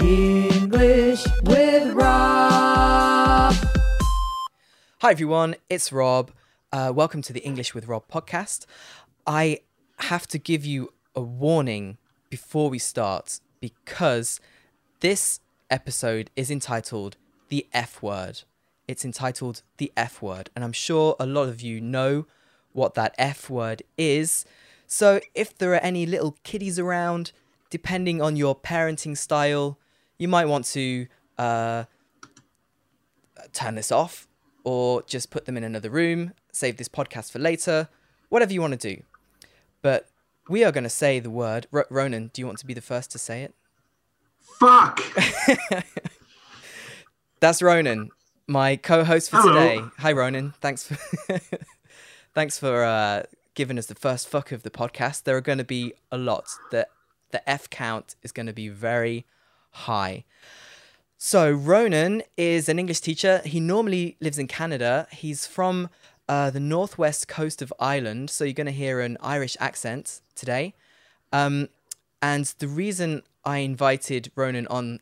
English with Rob. Hi everyone, it's Rob. Uh, welcome to the English with Rob podcast. I have to give you a warning before we start because this episode is entitled The F Word. It's entitled The F Word, and I'm sure a lot of you know what that F word is. So if there are any little kiddies around, depending on your parenting style, you might want to uh, turn this off or just put them in another room, save this podcast for later, whatever you want to do. But we are going to say the word. R- Ronan, do you want to be the first to say it? Fuck! That's Ronan, my co-host for Hello. today. Hi, Ronan. Thanks for thanks for uh, giving us the first fuck of the podcast. There are going to be a lot. The the F count is going to be very high. So Ronan is an English teacher. He normally lives in Canada. He's from uh, the northwest coast of Ireland, so you're going to hear an Irish accent today. Um, and the reason I invited Ronan on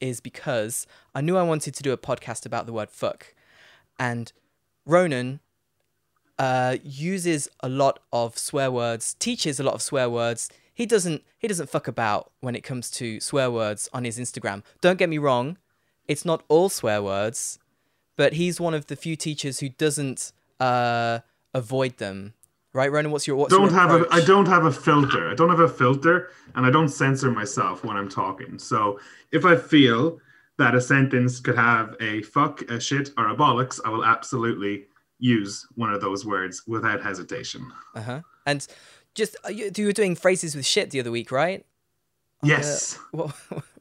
is because I knew I wanted to do a podcast about the word fuck. And Ronan uh, uses a lot of swear words, teaches a lot of swear words. He doesn't he doesn't fuck about when it comes to swear words on his Instagram. Don't get me wrong, it's not all swear words, but he's one of the few teachers who doesn't uh, avoid them. Right, Ronan? What's your what's don't your have a? I don't have a filter. I don't have a filter, and I don't censor myself when I'm talking. So if I feel that a sentence could have a fuck, a shit, or a bollocks, I will absolutely use one of those words without hesitation. Uh huh. And just uh, you, you were doing phrases with shit the other week, right? Yes. What,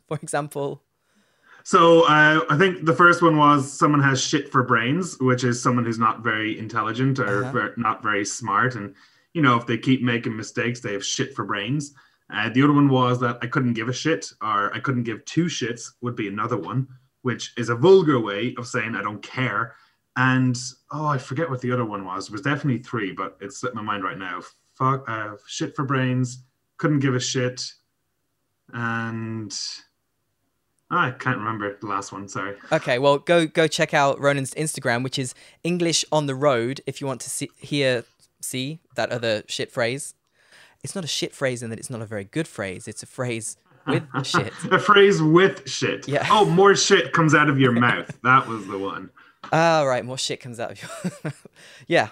for example. So uh, I think the first one was someone has shit for brains, which is someone who's not very intelligent or Uh-huh. ver- not very smart, and you know if they keep making mistakes, they have shit for brains. Uh, the other one was that I couldn't give a shit, or I couldn't give two shits would be another one, which is a vulgar way of saying I don't care. And oh, I forget what the other one was. It was definitely three, but it's slipped my mind right now. Fuck, uh, shit for brains, couldn't give a shit, and I can't remember the last one. Sorry. Okay, well, go go check out Ronan's Instagram, which is English on the Road. If you want to see, hear see that other shit phrase, it's not a shit phrase in that it's not a very good phrase. It's a phrase with shit. A phrase with shit. Yeah. Oh, more shit comes out of your mouth. That was the one. Ah, right, more shit comes out of you. yeah.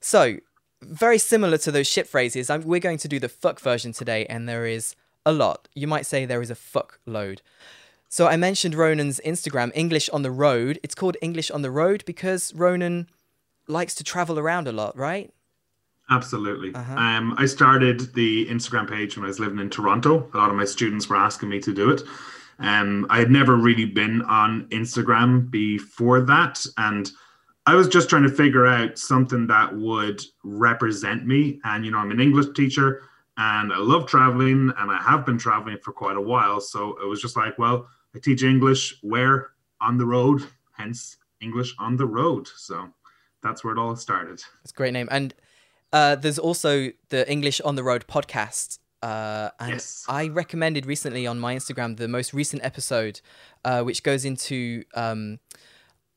So, very similar to those shit phrases, I'm, we're going to do the fuck version today, and there is a lot. You might say there is a fuck load. So, I mentioned Ronan's Instagram, English on the Road. It's called English on the Road because Ronan likes to travel around a lot, right? Absolutely. Uh-huh. Um, I started the Instagram page when I was living in Toronto. A lot of my students were asking me to do it. Um, I had never really been on Instagram before that. And I was just trying to figure out something that would represent me. And, you know, I'm an English teacher and I love traveling and I have been traveling for quite a while. So it was just like, well, I teach English where? On the road, hence English on the road. So that's where it all started. It's a great name. And uh, there's also the English on the Road podcast. Uh, and Yes. I recommended recently on my Instagram the most recent episode, uh, which goes into um,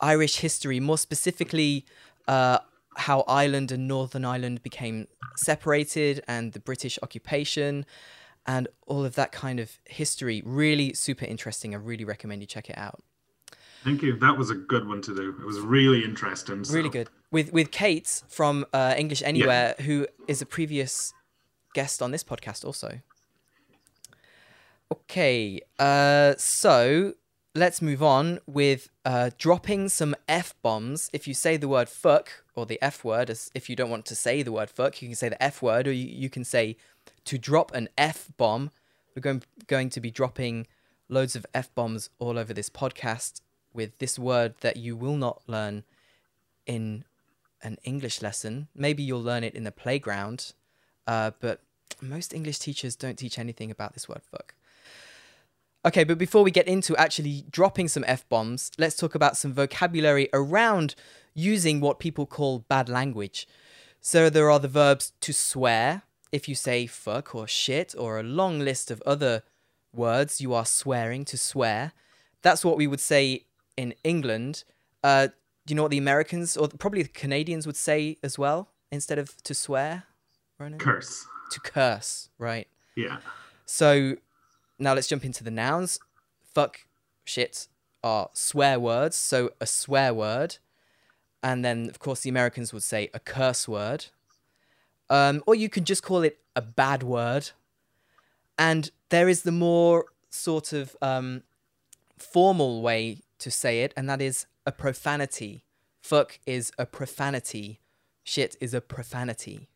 Irish history, more specifically uh, how Ireland and Northern Ireland became separated and the British occupation and all of that kind of history. Really super interesting. I really recommend you check it out. Thank you. That was a good one to do. It was really interesting. so- Really good. With with Kate from uh, English Anywhere, who is a previous guest on this podcast also. Okay, uh, so let's move on with uh, dropping some f bombs. If you say the word fuck or the f word, as if you don't want to say the word fuck, you can say the f word, or you, you can say to drop an f bomb. We're going going to be dropping loads of f bombs all over this podcast with this word that you will not learn in an English lesson. Maybe you'll learn it in the playground, uh, but most English teachers don't teach anything about this word fuck. Okay, but before we get into actually dropping some F bombs, let's talk about some vocabulary around using what people call bad language. So there are the verbs to swear, if you say fuck or shit, or a long list of other words. You are swearing to swear. That's what we would say in England. Uh, do you know what the Americans or probably the Canadians would say as well instead of to swear? Ronan? Curse. To curse, right? Yeah. So now let's jump into the nouns. Fuck, shit are swear words. So a swear word. And then, of course, the Americans would say a curse word. Um, or you can just call it a bad word. And there is the more sort of um, formal way to say it, and that is a profanity. Fuck is a profanity. Shit is a profanity.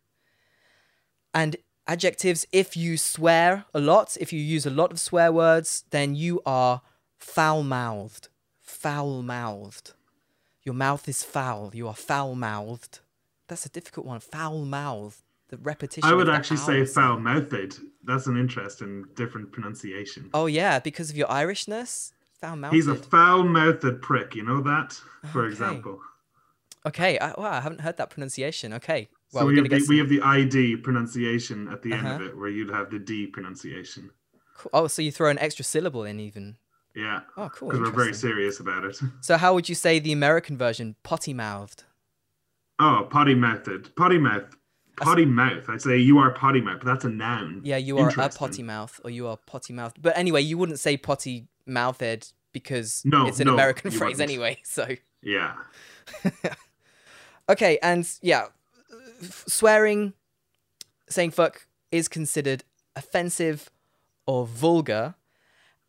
And adjectives, if you swear a lot, if you use a lot of swear words, then you are foul mouthed. Foul mouthed. Your mouth is foul. You are foul mouthed. That's a difficult one. Foul mouthed. The repetition. I would actually say foul mouthed. That's an interesting different pronunciation. Oh yeah, because of your Irishness. Foul mouthed. He's a foul mouthed prick, you know that? For Okay. example. Okay, I, wow, I haven't heard that pronunciation. Okay, well so we have, the, some... we have the ID pronunciation at the end of Uh-huh. it, where you'd have the D pronunciation. Cool. Oh, so you throw an extra syllable in even. Yeah, Oh, cool. because we're very serious about it. So how would you say the American version? Potty mouthed. Oh, potty mouthed. Potty mouth. Potty mouth. I'd say you are potty mouth, but that's a noun. Yeah, you are a potty mouth, or you are potty mouthed. But anyway, you wouldn't say potty mouthed because No, it's an no, American phrase wouldn't. anyway. So Yeah. okay, and yeah, swearing, saying fuck is considered offensive or vulgar,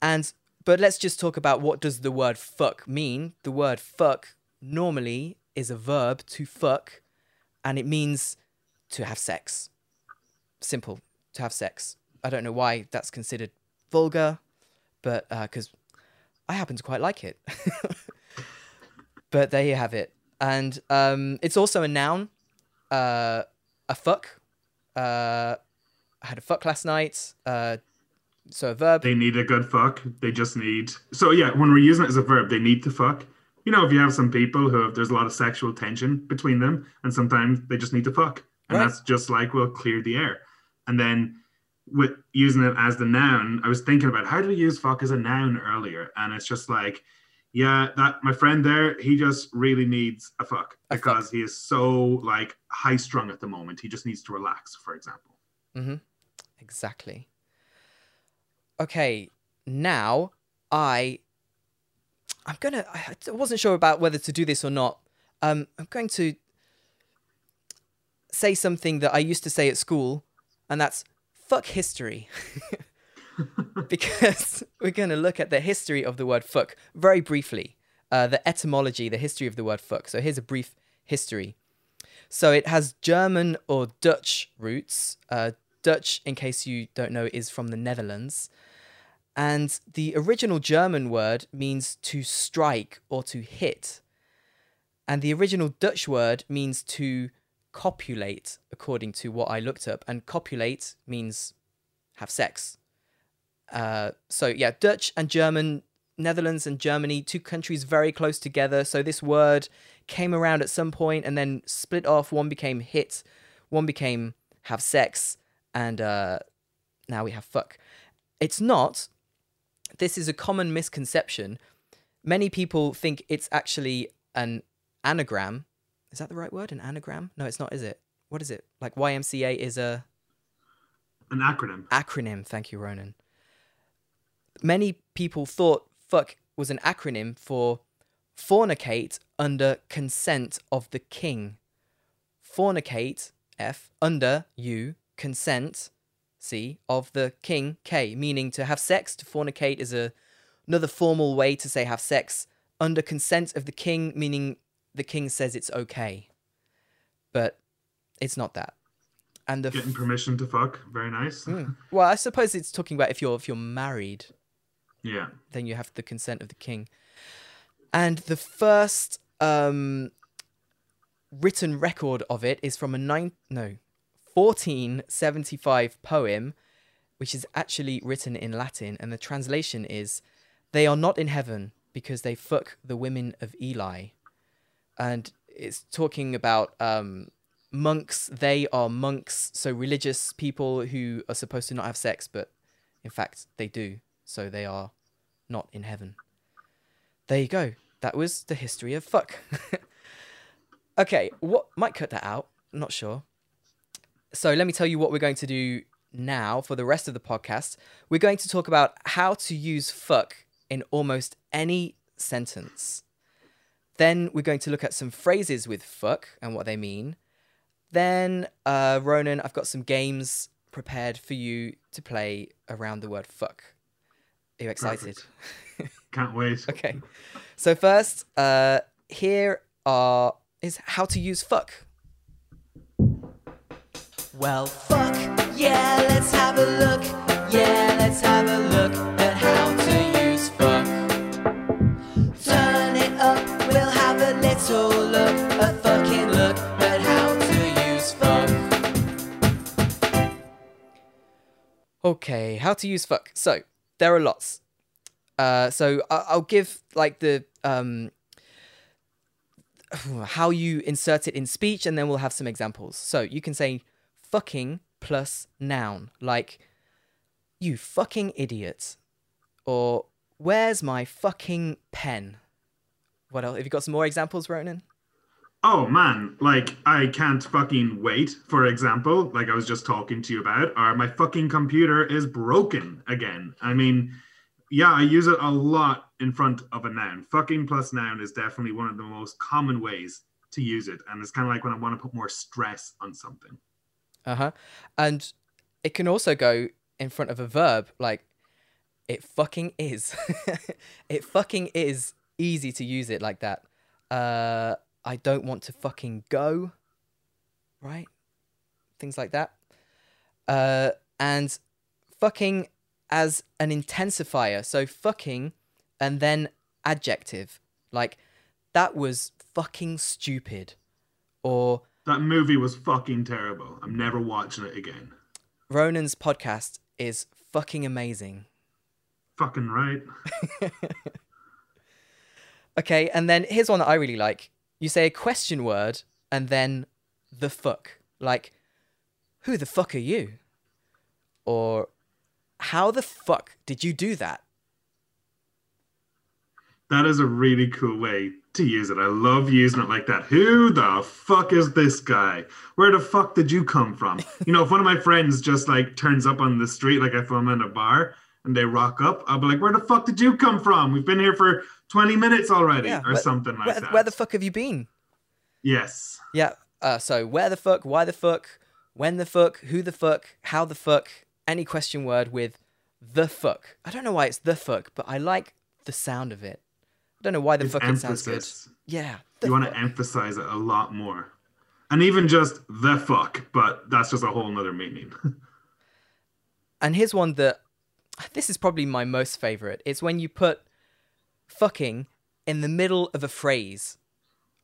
and but let's just talk about what does the word fuck mean. The word fuck normally is a verb to fuck, and it means to have sex. Simple, to have sex. I don't know why that's considered vulgar, but because I happen to quite like it. but there you have it, and um, it's also a noun. Uh, a fuck. Uh, I had a fuck last night. Uh, so a verb. They need a good fuck. They just need. So yeah, when we're using it as a verb, they need to fuck. You know, if you have some people who have, there's a lot of sexual tension between them, and sometimes they just need to fuck, and Right. that's just like we'll clear the air. And then with using it as the noun, I was thinking about how do we use fuck as a noun earlier, and it's just like, yeah, that my friend there, he just really needs a fuck A fuck. because he is so like high strung at the moment. He just needs to relax, for example. Mm-hmm. Exactly. Okay, now I I'm gonna I I wasn't sure about whether to do this or not. Um I'm going to say something that I used to say at school, and that's fuck history. because we're going to look at the history of the word fuck very briefly. Uh, the etymology, the history of the word fuck. So here's a brief history. So it has German or Dutch roots. Uh, Dutch, in case you don't know, is from the Netherlands. And the original German word means to strike or to hit. And the original Dutch word means to copulate, according to what I looked up. And copulate means have sex. Uh, so yeah, Dutch and German, Netherlands and Germany, two countries very close together. So this word came around at some point and then split off. One became hit, one became have sex, and uh, now we have fuck. It's not. This is a common misconception. Many people think it's actually an anagram. Is that the right word? An anagram? No, it's not, is it? What is it? Like YMCA is a An acronym. acronym. Thank you, Ronan. Many people thought fuck was an acronym for fornicate under consent of the king. Fornicate, F, under you, consent, C, of the king, K, meaning to have sex. To fornicate is a, another formal way to say have sex. Under consent of the king, meaning the king says it's okay. But it's not that. And the Getting permission to fuck. Very nice. Mm. Well, I suppose it's talking about if you're if you're married, Yeah. then you have the consent of the king. And the first um, written record of it is from a nine no, fourteen seventy five poem, which is actually written in Latin, and the translation is, "They are not in heaven because they fuck the women of Ely," and it's talking about um, monks. They are monks, so religious people who are supposed to not have sex, but in fact they do. So they are not in heaven. There you go. That was the history of fuck. okay, what might cut that out? Not sure. So let me tell you what we're going to do now for the rest of the podcast. We're going to talk about how to use fuck in almost any sentence. Then we're going to look at some phrases with fuck and what they mean. Then, uh, Ronan, I've got some games prepared for you to play around the word fuck. Are you excited? Can't wait. okay. So first, uh, here are is how to use fuck. Well, fuck, yeah, let's have a look. Yeah, let's have a look at how to use fuck. Turn it up, we'll have a little look, a fucking look at how to use fuck. Okay, how to use fuck. So there are lots. Uh, so I- I'll give like the um how you insert it in speech, and then we'll have some examples. So you can say fucking plus noun, like you fucking idiot, or where's my fucking pen? What else? Have you got some more examples, Ronan? Oh man, like I can't fucking wait, for example, like I was just talking to you about, or my fucking computer is broken again. I mean, yeah, I use it a lot in front of a noun. Fucking plus noun is definitely one of the most common ways to use it. And it's kind of like when I want to put more stress on something. Uh huh. And it can also go in front of a verb, like it fucking is. it fucking is easy to use it like that. Uh, I don't want to fucking go. Right? Things like that. Uh, and fucking as an intensifier. So fucking and then adjective. Like that was fucking stupid. Or That movie was fucking terrible. I'm never watching it again. Ronan's podcast is fucking amazing. Fucking right. Okay, and then here's one that I really like. You say a question word and then the fuck. Like, who the fuck are you? Or how the fuck did you do that? That is a really cool way to use it. I love using it like that. Who the fuck is this guy? Where the fuck did you come from? You know, if one of my friends just like turns up on the street, like if I'm in a bar and they rock up, I'll be like, where the fuck did you come from? We've been here for 20 minutes already Yeah, or where- something like Where, that. where the fuck have you been? yes. Yeah, uh, so where the fuck, why the fuck, when the fuck, who the fuck, how the fuck, any question word with the fuck. I don't know why it's the fuck, but I like the sound of it. I don't know why the It's fucking sounds good. emphasis. Yeah. You want fuck. to emphasize it a lot more. And even just the fuck, but that's just a whole nother meaning. And here's one that this is probably my most favorite. It's when you put fucking in the middle of a phrase.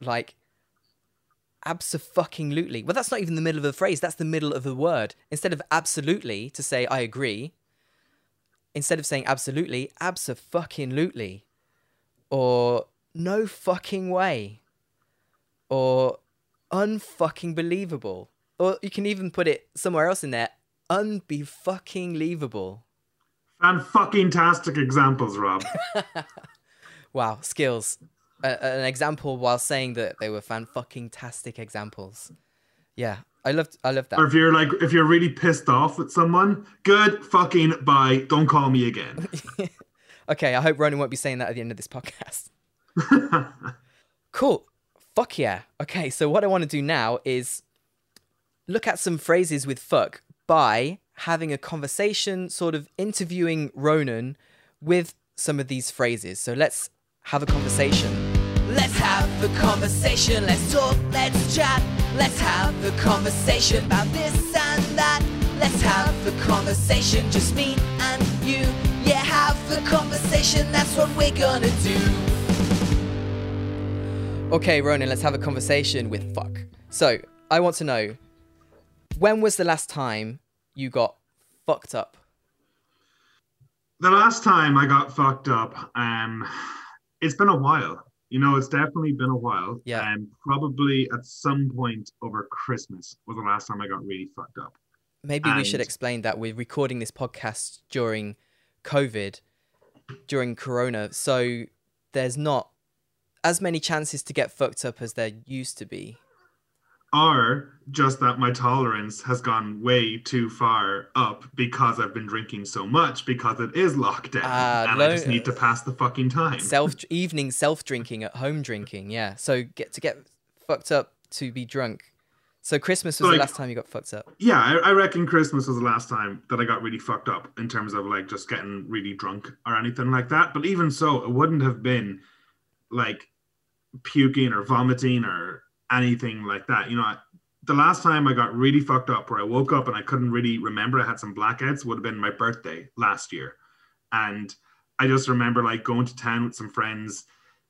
Like abso-fucking-lutely. Well, that's not even the middle of a phrase, that's the middle of a word. Instead of absolutely to say I agree, instead of saying absolutely, abso-fucking-lutely. Or no fucking way. Or unfucking believable. Or you can even put it somewhere else in there. Unbe fucking leavable. Fan fucking tastic examples, Rob. Wow, skills. A- an example while saying that they were fan fucking tastic examples. Yeah, I loved. I loved or that. if you're like if you're really pissed off with someone, good fucking bye. Don't call me again. Okay, I hope Ronan won't be saying that at the end of this podcast. Cool. Fuck yeah. Okay, so what I want to do now is look at some phrases with fuck by having a conversation, sort of interviewing Ronan with some of these phrases. So let's have a conversation. Let's have a conversation, let's talk, let's chat. Let's have a conversation about this and that. Let's have a conversation, just me and you. Yeah, have a conversation, that's what we're gonna do. Okay, Ronan, let's have a conversation with fuck. So, I want to know when was the last time you got fucked up? the last time I got fucked up, um, it's been a while. You know, it's definitely been a while. Yeah. And probably at some point over Christmas was the last time I got really fucked up. Maybe we should explain that we're recording this podcast during COVID. during Corona, so there's not as many chances to get fucked up as there used to be. Or just that my tolerance has gone way too far up because I've been drinking so much because it is lockdown Ah, and lo- I just need to pass the fucking time. Self evening self drinking at home drinking, yeah. So get to get fucked up to be drunk. So Christmas was Like- the last time you got fucked up. yeah, I, I reckon Christmas was the last time that I got really fucked up in terms of like just getting really drunk or anything like that. But even so, it wouldn't have been like puking or vomiting or anything like that. You know, I, the last time I got really fucked up where I woke up and I couldn't really remember, I had some blackouts, would have been my birthday last year. And I just remember like going to town with some friends,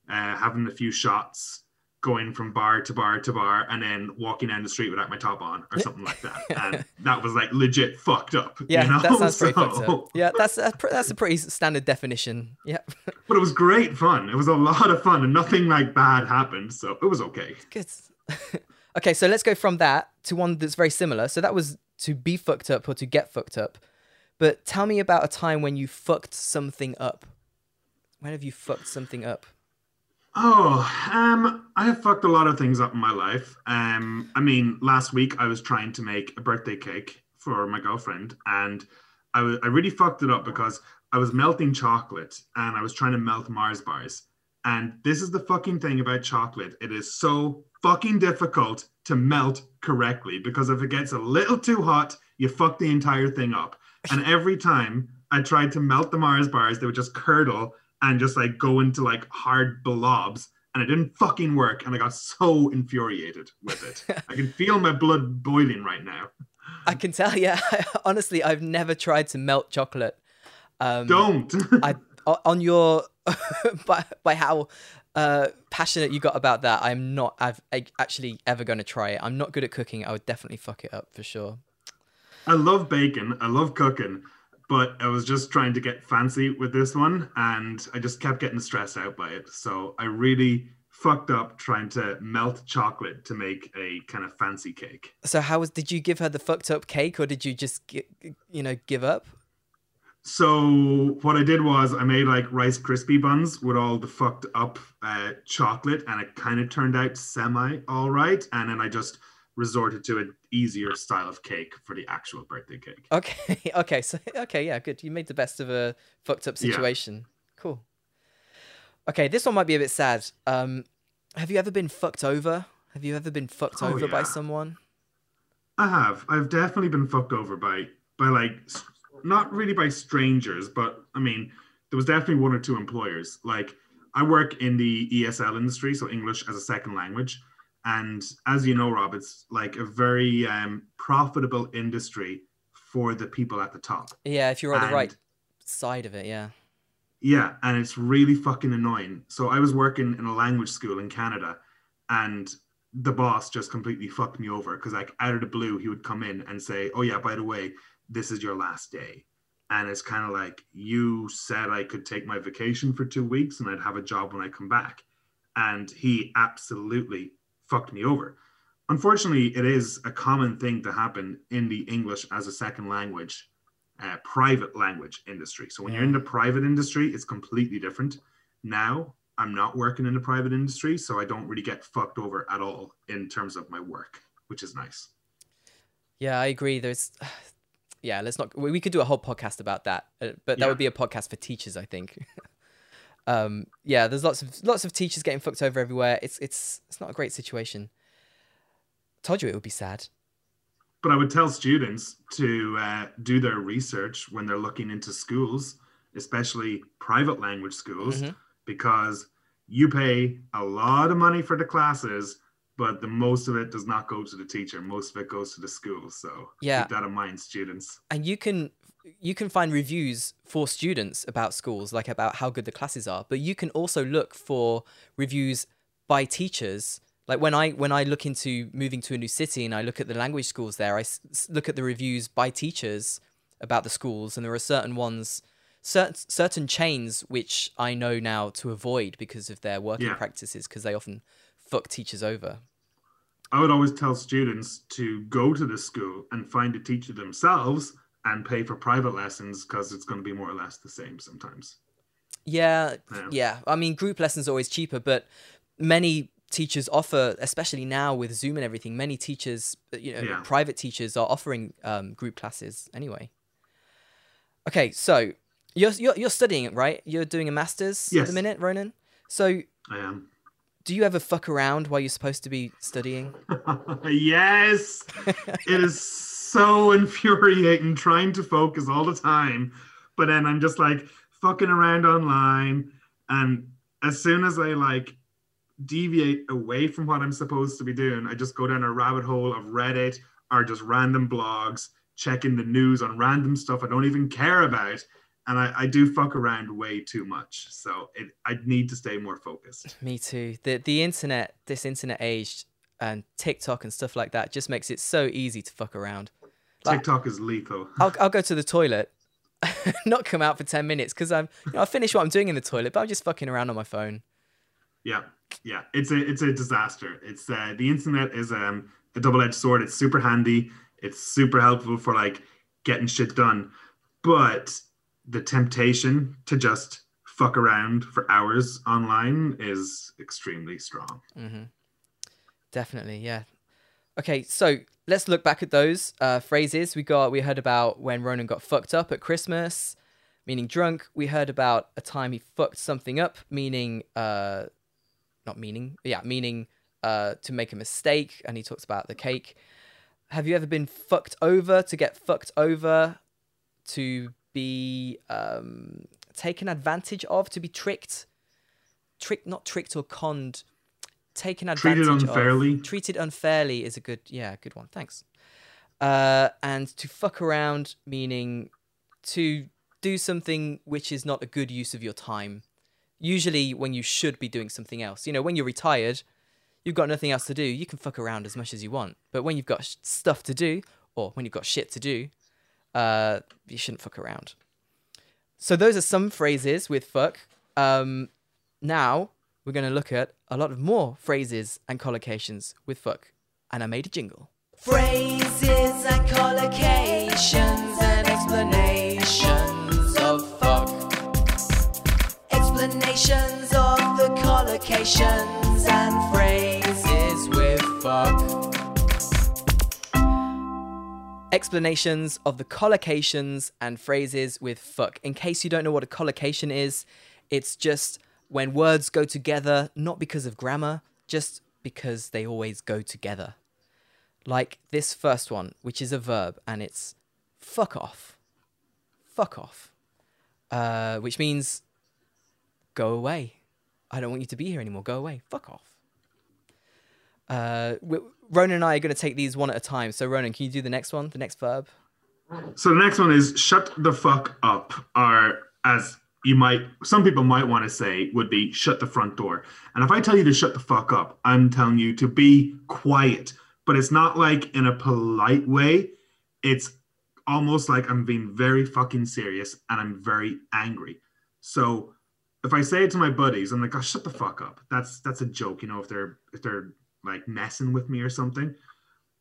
uh, having a few shots, going from bar to bar to bar, and then walking down the street without my top on or something like that. And that was like legit fucked up. Yeah, you know? that sounds pretty So- fucked up. Yeah, that's that's, that's a pretty standard definition. Yeah, But it was great fun. It was a lot of fun, and nothing like bad happened, so it was okay. good. okay, so let's go from that to one that's very similar. So that was to be fucked up or to get fucked up. But tell me about a time when you fucked something up. When have you fucked something up? Oh, um, I have fucked a lot of things up in my life. Um, I mean, last week I was trying to make a birthday cake for my girlfriend, and I wa- I really fucked it up because I was melting chocolate and I was trying to melt Mars bars. And this is the fucking thing about chocolate. It is so fucking difficult to melt correctly because if it gets a little too hot, you fuck the entire thing up. And every time I tried to melt the Mars bars, they would just curdle and just like go into like hard blobs. And it didn't fucking work. And I got so infuriated with it. I can feel my blood boiling right now. I can tell. Yeah, honestly, I've never tried to melt chocolate. Um, Don't. I on your by by how uh, passionate you got about that. I'm not. I've actually ever going to try it. I'm not good at cooking. I would definitely fuck it up for sure. I love bacon. I love cooking, but I was just trying to get fancy with this one, and I just kept getting stressed out by it. So I really fucked up trying to melt chocolate to make a kind of fancy cake. So how was? Did you give her the fucked up cake, or did you just you know give up? So what I did was I made like Rice Krispie buns with all the fucked up uh, chocolate, and it kind of turned out semi all right. And then I just resorted to easier style of cake for the actual birthday cake. Okay. Okay. So okay. Yeah. Good. You made the best of a fucked up Yeah. situation. Cool. Okay. This one might be a bit sad. Um, have you ever been fucked over? Have you ever been fucked Oh, over by someone? I have. I've definitely been fucked over by by like not really by strangers, but I mean, there was definitely one or two employers. Like I work in the ESL industry, so English as a second language, and as you know, Rob, it's like a very um, profitable industry for the people at the top. Yeah. If you're on the right side of it. Yeah. Yeah, and it's really fucking annoying. So I was working in a language school in Canada, and the boss just completely fucked me over because, like, out of the blue, he would come in and say, "Oh yeah, by the way, this is your last day," and it's kind of like you said I could take my vacation for two weeks and I'd have a job when I come back, and he absolutely fucked me over. Unfortunately, it is a common thing to happen in the English as a second language uh, private language industry. So when you're in the private industry, it's completely different. Now I'm not working in the private industry, so I don't really get fucked over at all in terms of my work, which is nice. Yeah, I agree. There's, yeah, let's not. We we could do a whole podcast about that, uh, but that Yeah. would be a podcast for teachers, I think. um, yeah, there's lots of lots of teachers getting fucked over everywhere. It's it's it's not a great situation. Told you it would be sad. But I would tell students to uh, do their research when they're looking into schools, especially private language schools, Mhm. because you pay a lot of money for the classes, but the most of it does not go to the teacher. Most of it goes to the school. So Yeah. keep that in mind, students. and you can you can find reviews for students about schools like about how good the classes are but you can also look for reviews by teachers like when i when i look into moving to a new city and i look at the language schools there i look at the reviews by teachers about the schools and there are certain ones certain certain chains which i know now to avoid because of their working Yeah. practices because they often fuck teachers over I would always tell students to go to the school and find a teacher themselves and pay for private lessons because it's going to be more or less the same sometimes. Yeah, Yeah. yeah. I mean, group lessons are always cheaper, but many teachers offer, especially now with Zoom and everything, many teachers, you know, Yeah. private teachers are offering um, group classes anyway. Okay, so you're, you're you're studying, right? You're doing a master's at the minute, Ronan. So, I am. do you ever fuck around while you're supposed to be studying? yes. it is so infuriating trying to focus all the time. But then I'm just like fucking around online. And as soon as I like deviate away from what I'm supposed to be doing, I just go down a rabbit hole of Reddit or just random blogs, checking the news on random stuff I don't even care about. And I, I do fuck around way too much. So it, I need to stay more focused. Me too. The the internet, this internet age, and TikTok and stuff like that just makes it so easy to fuck around. Like- TikTok is lethal. I'll I'll go to the toilet, not come out for ten minutes because I'm you know, I finish what I'm doing in the toilet, but I'm just fucking around on my phone. Yeah, yeah, it's a it's a disaster. It's uh, the internet is um, a double edged sword. It's super handy. It's super helpful for like getting shit done, but the temptation to just fuck around for hours online is extremely strong. hmm Definitely, yeah. Okay, so let's look back at those uh, phrases we got. We heard about when Ronan got fucked up at Christmas, meaning drunk. We heard about a time he fucked something up, meaning uh, not meaning, yeah, meaning uh, to make a mistake, and he talks about the cake. Have you ever been fucked over? To get fucked over, to be um, taken advantage of, to be tricked, tricked, not tricked or conned, taken advantage Treated of. unfairly. Treated unfairly is a good, yeah, good one. Thanks. Uh, and to fuck around, meaning to do something which is not a good use of your time. Usually, when you should be doing something else. You know, when you're retired, you've got nothing else to do. You can fuck around as much as you want. But when you've got sh- stuff to do, or when you've got shit to do, uh, you shouldn't fuck around. So those are some phrases with fuck. Um, now we're going to look at a lot of more phrases and collocations with fuck. And I made a jingle. Phrases and collocations and explanations of fuck. Explanations of the collocations and phrases with fuck. Explanations of the collocations and phrases with fuck. In case you don't know what a collocation is, it's just when words go together, not because of grammar, just because they always go together. Like this first one, which is a verb, and it's fuck off. Fuck off. Uh, which means go away. I don't want you to be here anymore. Go away. Fuck off. Uh, Ronan and I are going to take these one at a time. So, Ronan, can you do the next one, the next verb? So the next one is shut the fuck up, or as you might, some people might want to say, would be shut the front door. And if I tell you to shut the fuck up, I'm telling you to be quiet. But it's not like in a polite way. It's almost like I'm being very fucking serious and I'm very angry. So if I say it to my buddies, I'm like, "Oh, shut the fuck up." That's that's a joke, you know, if they're if they're like messing with me or something.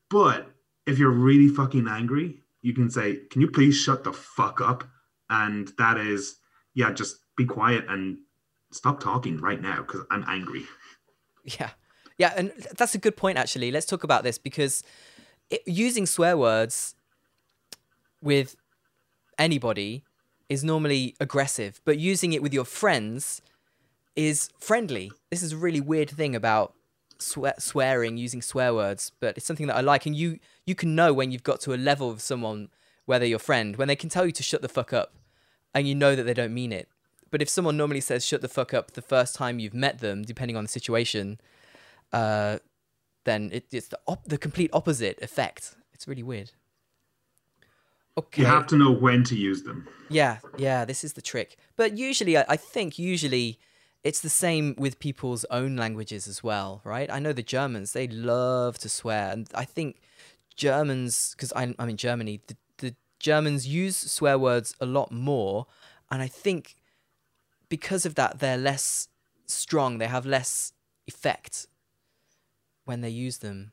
But if you're really fucking angry, you can say, "Can you please shut the fuck up?" And that is, yeah, just be quiet and stop talking right now because I'm angry. Yeah. Yeah. And that's a good point, actually. Let's talk about this because it, using swear words with anybody is normally aggressive, but using it with your friends is friendly. This is a really weird thing about swear- swearing, using swear words, but it's something that I like. And you you can know when you've got to a level of someone, whether your friend, when they can tell you to shut the fuck up, and you know that they don't mean it. But if someone normally says shut the fuck up the first time you've met them, depending on the situation, uh, then it, it's the op- the complete opposite effect. It's really weird. Okay. You have to know when to use them. Yeah, yeah, this is the trick. But usually, I, I think usually it's the same with people's own languages as well, right? I know the Germans, they love to swear. And I think Germans, because I'm, I'm in Germany, the, the Germans use swear words a lot more. And I think because of that, they're less strong, they have less effect when they use them.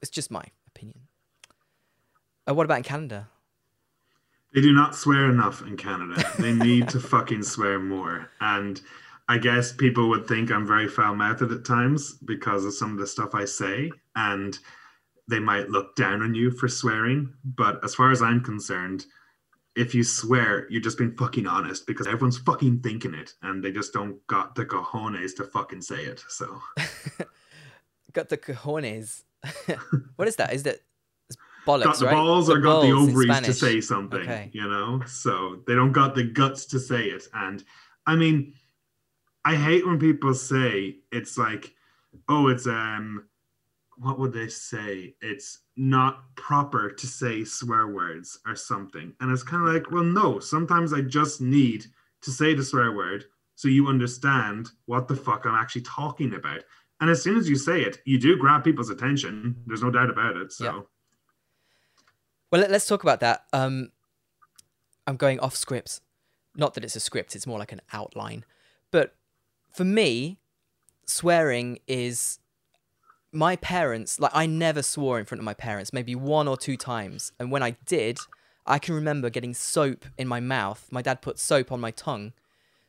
It's just my opinion. Uh, what about in Canada? They do not swear enough in Canada. They need to fucking swear more. And I guess people would think I'm very foul mouthed at times because of some of the stuff I say. And they might look down on you for swearing. But as far as I'm concerned, if you swear, you're just being fucking honest because everyone's fucking thinking it and they just don't got the cojones to fucking say it. So got the cojones. what is that? Is that it's bollocks? got the right? balls The or got the ovaries to say something, Okay. you know? So they don't got the guts to say it. And I mean, I hate when people say it's like, oh, it's um what would they say? It's not proper to say swear words or something. And it's kind of like, well, no, sometimes I just need to say the swear word so you understand what the fuck I'm actually talking about. And as soon as you say it, you do grab people's attention. There's no doubt about it. So Yeah. Well, let, us talk about that. Um, I'm going off script. Not that it's a script; it's more like an outline. But for me, swearing is my parents. Like I never swore in front of my parents. Maybe one or two times, and when I did, I can remember getting soap in my mouth. My dad put soap on my tongue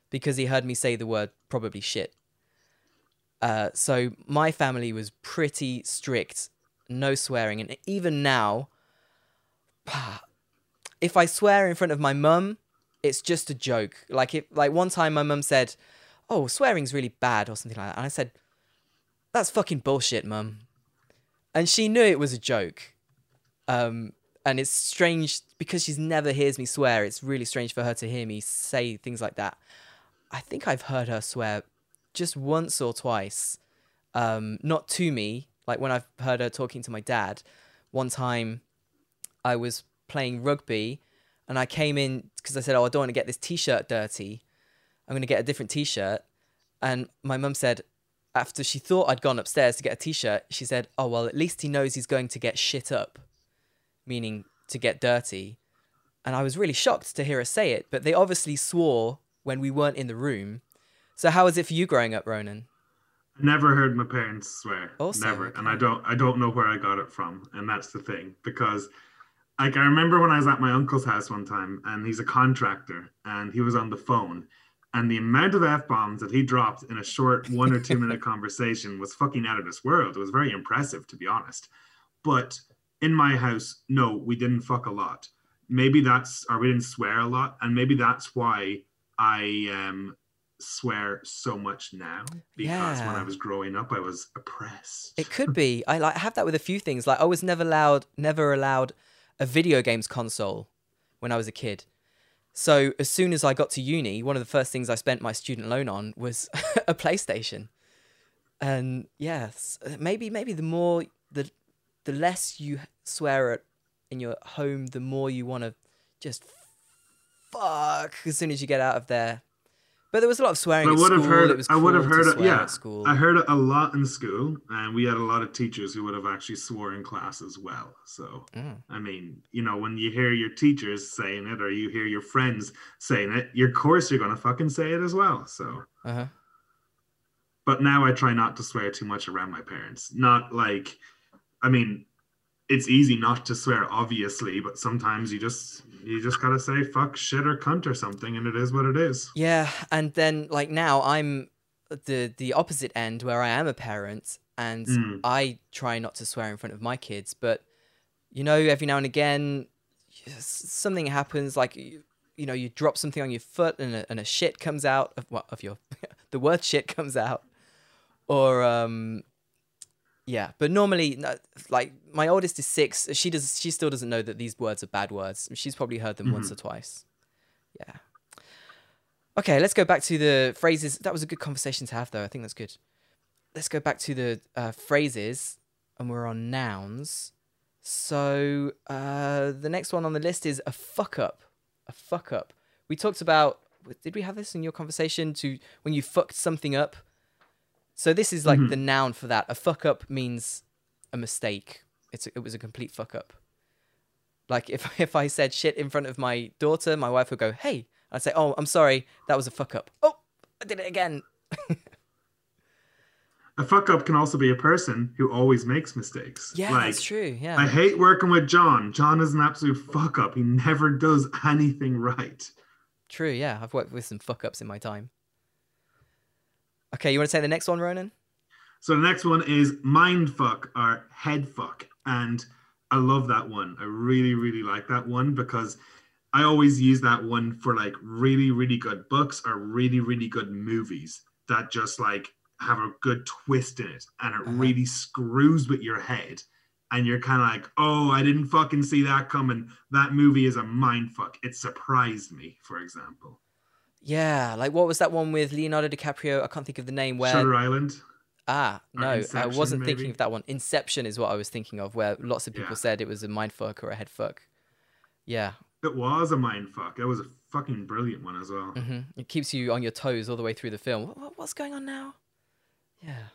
because he heard me say the word probably shit. Uh, so my family was pretty strict, no swearing, and even now, if I swear in front of my mum, it's just a joke. Like if like one time my mum said, "Oh, swearing's really bad" or something like that, and I said, "That's fucking bullshit, mum," and she knew it was a joke. Um, and it's strange because she's never hears me swear. It's really strange for her to hear me say things like that. I think I've heard her swear just once or twice, um, not to me. Like when I've heard her talking to my dad. One time, I was playing rugby, and I came in because I said, "Oh, I don't want to get this t-shirt dirty. I'm going to get a different t-shirt." And my mum said, after she thought I'd gone upstairs to get a t-shirt, she said, "Oh well, at least he knows he's going to get shit up," meaning to get dirty. And I was really shocked to hear her say it, but they obviously swore when we weren't in the room. So how was it for you growing up, Ronan? I never heard my parents swear. Awesome, never. And I don't I don't know where I got it from. And that's the thing. Because like I remember when I was at my uncle's house one time and he's a contractor and he was on the phone and the amount of F bombs that he dropped in a short one or two minute conversation was fucking out of this world. It was very impressive to be honest. But in my house, no, we didn't fuck a lot. Maybe that's or we didn't swear a lot, and maybe that's why I um swear so much now because when I was growing up, I was oppressed. It could be. I like have that with a few things. Like I was never allowed, never allowed a video games console when I was a kid. So as soon as I got to uni, one of the first things I spent my student loan on was a PlayStation. And yes, maybe maybe the more the the less you swear at in your home, the more you want to just fuck as soon as you get out of there. But there was a lot of swearing I would have heard. I would have heard Yeah, at school. I heard a lot in school, and we had a lot of teachers who would have actually swore in class as well. So, Mm. I mean, you know, when you hear your teachers saying it, or you hear your friends saying it, your course you're gonna fucking say it as well. So, Uh-huh. but now I try not to swear too much around my parents. Not like, I mean, it's easy not to swear, obviously, but sometimes you just you just gotta say fuck, shit, or cunt or something, and it is what it is. Yeah, and then like now I'm the the opposite end where I am a parent and Mm. I try not to swear in front of my kids, but you know every now and again something happens like you, you know you drop something on your foot and a, and a shit comes out of what of your the word shit comes out or um yeah but normally like my oldest is 6 she does she still doesn't know that these words are bad words she's probably heard them once or twice yeah Okay, let's go back to the phrases. That was a good conversation to have, though. I think that's good. Let's go back to the uh, phrases, and we're on nouns. So uh, the next one on the list is a fuck up. A fuck up. We talked about. Did we have this in your conversation? To when you fucked something up. So this is like the mm-hmm. noun for that. A fuck up means a mistake. It's a, it was a complete fuck up. Like if if I said shit in front of my daughter, my wife would go, "Hey," I'd say, "Oh, I'm sorry, that was a fuck up." Oh, I did it again. a fuck up can also be a person who always makes mistakes. Yeah, like, that's true. Yeah. I hate working with John. John is an absolute fuck up. He never does anything right. True, yeah. I've worked with some fuck ups in my time. Okay, you want to say the next one, Ronan? So the next one is mind fuck or head fuck. And I love that one. I really, really like that one because I always use that one for like really, really good books or really, really good movies that just like have a good twist in it and it Uh-huh. really screws with your head. And you're kind of like, oh, I didn't fucking see that coming. That movie is a mind fuck. It surprised me, for example. Yeah, like what was that one with Leonardo DiCaprio? I can't think of the name where Shutter Island. Ah, no, I wasn't thinking of that one. Inception is what I was thinking of, where lots of people Yeah. said it was a mind fuck or a head fuck. Yeah, It was a mind fuck. It was a fucking brilliant one as well. hmm it keeps you on your toes all the way through the film. What, what- what's going on now? Yeah.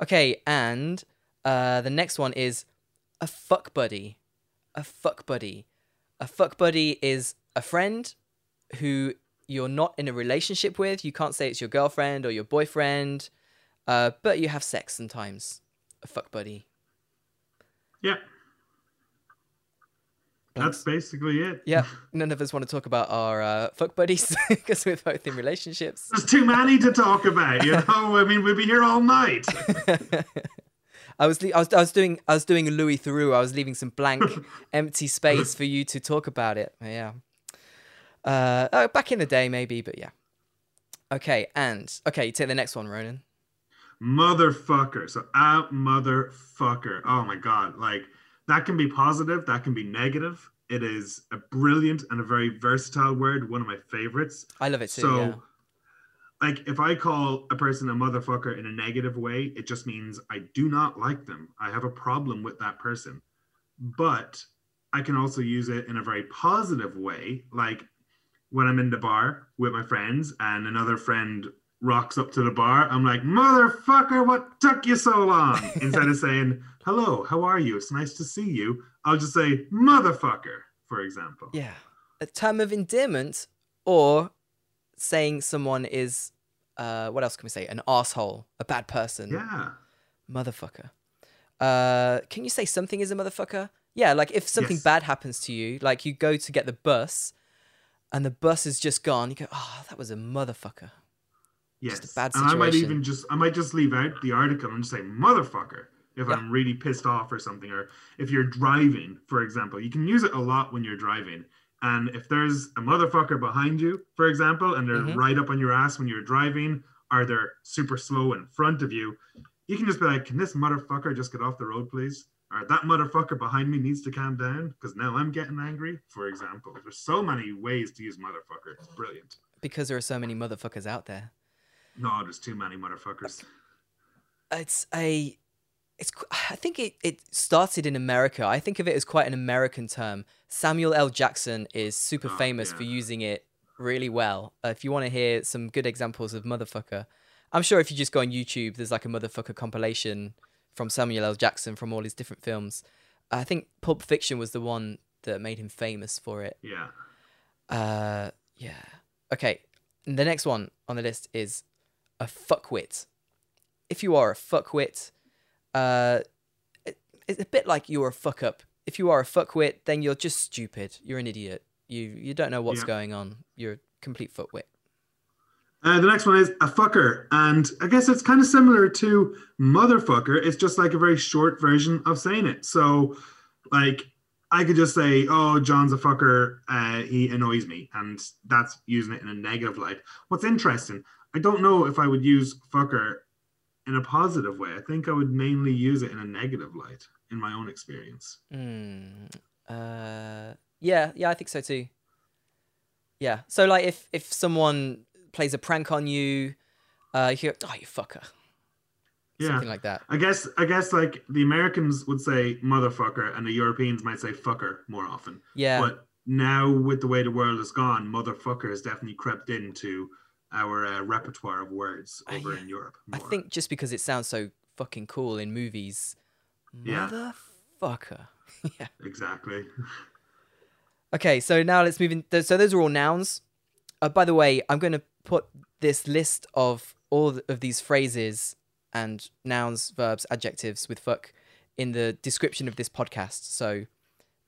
Okay, and uh, the next one is a fuck buddy. A fuck buddy. A fuck buddy is a friend who you're not in a relationship with. You can't say it's your girlfriend or your boyfriend, uh, but you have sex sometimes. A fuck buddy. Yeah, that's basically it. Yeah, none of us want to talk about our uh, fuck buddies because we're both in relationships. There's too many to talk about, you know. I mean, we'd be here all night. I was, I was, I was doing, I was doing a Louis Theroux. I was leaving some blank, empty space for you to talk about it. Yeah. Uh, oh, back in the day, maybe, but yeah. Okay, and okay, take the next one, Ronan. Motherfucker. So, out motherfucker. Oh my god, like that can be positive, that can be negative. It is a brilliant and a very versatile word. One of my favorites. I love it too. so yeah. like if i call a person a motherfucker in a negative way it just means i do not like them i have a problem with that person but i can also use it in a very positive way like when i'm in the bar with my friends and another friend rocks up to the bar i'm like motherfucker what took you so long instead of saying hello how are you it's nice to see you i'll just say motherfucker for example Yeah. A term of endearment or saying someone is, uh, what else can we say? An asshole, a bad person. yeah Motherfucker. Uh, can you say something is a motherfucker? Yeah, like if something Yes. bad happens to you, like you go to get the bus and the bus is just gone, you go, oh, that was a motherfucker. Yes. Just a bad And I might even just I might just leave out the article and just say motherfucker if Yeah. I'm really pissed off or something. Or if you're driving, for example, you can use it a lot when you're driving. And if there's a motherfucker behind you, for example, and they're Mhm. right up on your ass when you're driving, or they're super slow in front of you, you can just be like, Can this motherfucker just get off the road, please? Or that motherfucker behind me needs to calm down because now I'm getting angry, for example. There's so many ways to use motherfucker. It's brilliant. Because there are so many motherfuckers out there. No, there's too many motherfuckers. It's a. It's. I think it, it started in America. I think of it as quite an American term. Samuel L. Jackson is super Oh, famous for using it really well. Uh, if you want to hear some good examples of motherfucker, I'm sure if you just go on YouTube, there's like a motherfucker compilation from Samuel L. Jackson from all his different films. I think Pulp Fiction was the one that made him famous for it. Yeah. Uh, yeah. Okay. The next one on the list is a fuckwit. If you are a fuckwit, uh, it, it's a bit like you're a fuck up. If you are a fuckwit, then you're just stupid. You're an idiot. You you don't know what's Yeah. going on. You're a complete fuckwit. Uh, the next one is a fucker. And I guess it's kind of similar to motherfucker. It's just like a very short version of saying it. So, like, I could just say, oh, John's a fucker. Uh, he annoys me. And that's using it in a negative light. What's interesting, I don't know if I would use fucker in a positive way. I think I would mainly use it in a negative light in my own experience. Mm, uh, yeah, yeah, I think so too. Yeah. So like, if if someone plays a prank on you, uh, you hear, oh, you fucker, Yeah. something like that. I guess I guess like the Americans would say motherfucker and the Europeans might say fucker more often. Yeah. But now, with the way the world has gone, motherfucker has definitely crept into our uh, repertoire of words over yeah. in Europe. I think just because it sounds so fucking cool in movies. Yeah. Motherfucker. yeah. exactly. Okay, so now let's move in. So those are all nouns. Uh, by the way, I'm going to put this list of all of these phrases and nouns, verbs, adjectives with fuck in the description of this podcast. So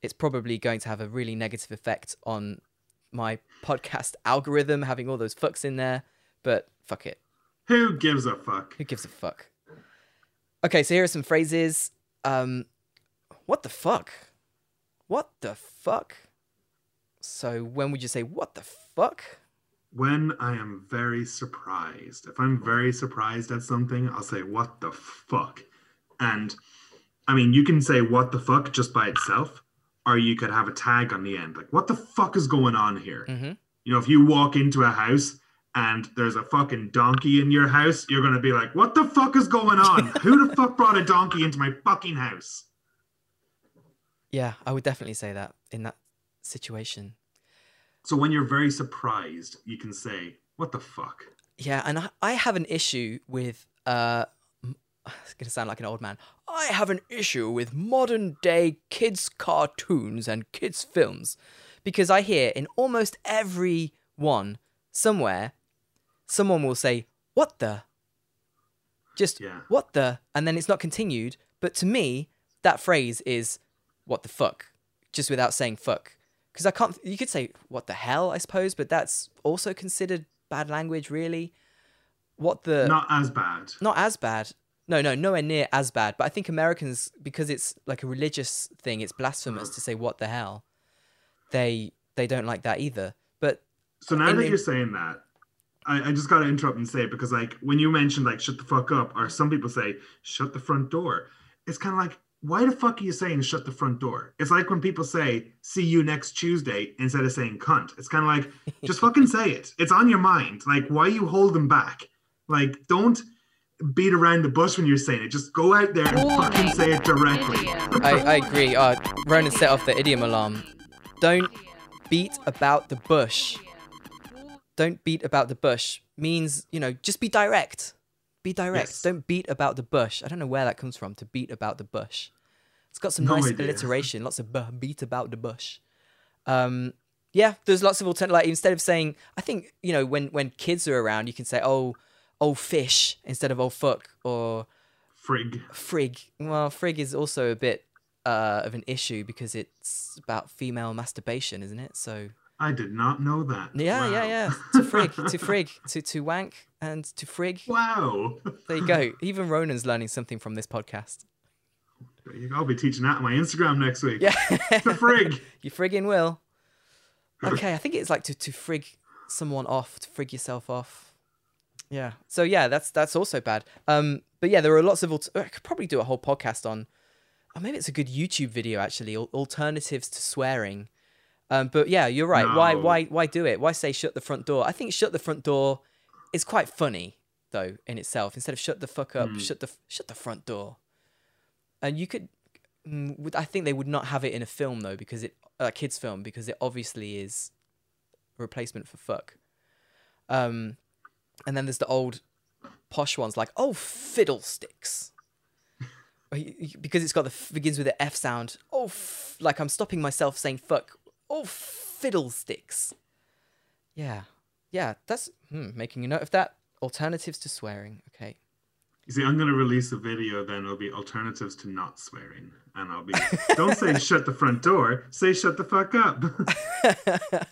it's probably going to have a really negative effect on my podcast algorithm having all those fucks in there. But fuck it. Who gives a fuck? Who gives a fuck? Okay, so here are some phrases. Um, what the fuck? What the fuck? So when would you say what the fuck? When I am very surprised. If I'm very surprised at something, I'll say what the fuck. And I mean, you can say what the fuck just by itself, or you could have a tag on the end, like what the fuck is going on here? Mm-hmm. You know, if you walk into a house and there's a fucking donkey in your house, you're gonna be like, "What the fuck is going on? Who the fuck brought a donkey into my fucking house?" Yeah, I would definitely say that in that situation. So when you're very surprised, you can say, "What the fuck?" Yeah, and I, I have an issue with. Uh, it's gonna sound like an old man. I have an issue with modern day kids cartoons and kids films because I hear in almost every one somewhere someone will say what the just Yeah. what the and then it's not continued but to me that phrase is what the fuck just without saying fuck because I can't you could say what the hell I suppose but that's also considered bad language really what the Not as bad. not as bad. No, no, nowhere near as bad. But I think Americans, because it's like a religious thing, it's blasphemous to say "what the hell." They they don't like that either. But So now that you're saying that, I, I just got to interrupt and say because like when you mentioned like shut the fuck up, or some people say shut the front door, it's kind of like why the fuck are you saying shut the front door? It's like when people say see you next Tuesday instead of saying cunt. It's kind of like just fucking say it. It's on your mind. Like why you hold them back? Like don't beat around the bush when you're saying it. Just go out there and fucking say it directly. I, I agree. Uh, Ronan set off the idiom alarm. Don't beat about the bush. Don't beat about the bush means you know just be direct. Be direct. Yes. Don't beat about the bush. I don't know where that comes from. To beat about the bush. It's got some No nice idea. alliteration. Lots of b- beat about the bush. Um, yeah, there's lots of alternative. Like instead of saying, I think you know when when kids are around, you can say oh oh fish instead of oh fuck or Frig. frig. Well, frig is also a bit uh, of an issue because it's about female masturbation, isn't it? So I did not know that. yeah, yeah, Wow. yeah. To frig, to frig, to to wank, and to frig. Wow. There you go. Even Ronan's learning something from this podcast. I'll be teaching that on my Instagram next week. Yeah, The frig. you frigging will. Okay, I think it's like to to frig someone off, to frig yourself off. Yeah. So yeah, that's that's also bad. Um, but yeah, there are lots of. Alter- I could probably do a whole podcast on. Or maybe it's a good YouTube video actually. al- Alternatives to swearing. Um, but yeah, you're right. Why No. why why do it? Why say shut the front door? I think shut the front door is quite funny though in itself. Instead of shut the fuck up, shut the shut the front door. And you could, mm, I think they would not have it in a film though because it a kids film because it obviously is a replacement for fuck. Um, and then there's the old posh ones like oh fiddlesticks. Or y- y- Because it's got the f- begins with the F sound. Oh, f- like I'm stopping myself saying fuck. Oh, fiddlesticks. Yeah, yeah. That's hmm, making a note of that. Alternatives to swearing. Okay. You see, I'm going to release a video then. It'll be alternatives to not swearing. And I'll be, don't say shut the front door, say shut the fuck up.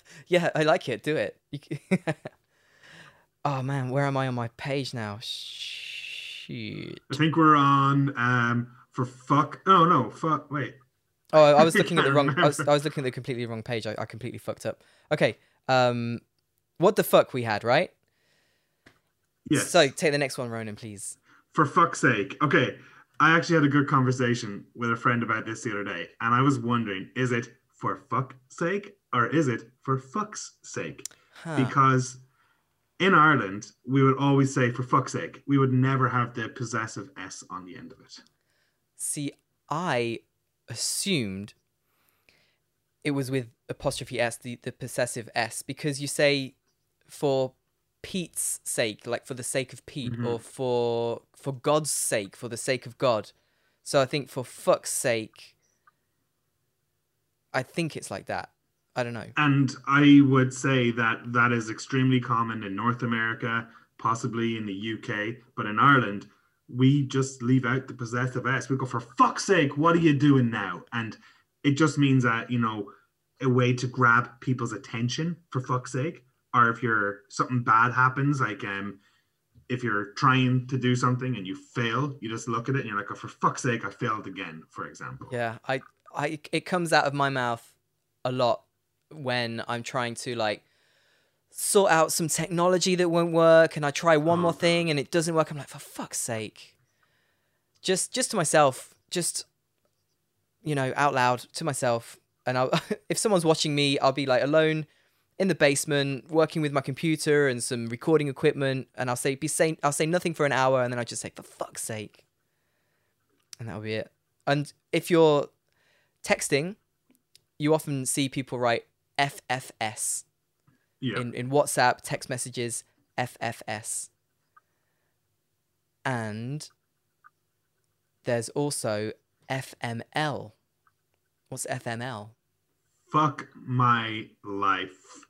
yeah, I like it. Do it. Oh man, where am I on my page now? Shoot. I think we're on um for fuck. Oh, no, fuck. Wait. Oh, I was looking at the wrong. I was, I was looking at the completely wrong page. I, I completely fucked up. Okay. Um, what the fuck we had, right? Yes. So take the next one, Ronan, please. for fuck's sake. Okay. I actually had a good conversation with a friend about this the other day. And I was wondering, is it for fuck's sake or is it for fuck's sake? Huh. because in Ireland we would always say for fuck's sake. We would never have the possessive s on the end of it. See, I assumed it was with apostrophe s, the, the possessive s, because you say for Pete's sake, like for the sake of Pete, Mhm. or for for God's sake, for the sake of God. So I think for fuck's sake, I think it's like that. I don't know. And I would say that that is extremely common in North America, possibly in the UK, but in Ireland we just leave out the possessive s. We go for fuck's sake, what are you doing now? And it just means that you know a way to grab people's attention for fuck's sake, or if you're something bad happens, like um, if you're trying to do something and you fail, you just look at it and you're like, oh, for fuck's sake, I failed again, for example. Yeah, I, I, it comes out of my mouth a lot when I'm trying to like sort out some technology that won't work, and I try one Oh, more God. thing and it doesn't work. I'm like, for fuck's sake, just, just to myself, just, you know, out loud to myself. And I'll, if someone's watching me, I'll be like alone in the basement working with my computer and some recording equipment, and I'll say, be saying, I'll say nothing for an hour, and then I just say, for fuck's sake, and that'll be it. And if you're texting, you often see people write FFS Yeah. in, in WhatsApp text messages, FFS. And there's also FML. What's FML? Fuck my life.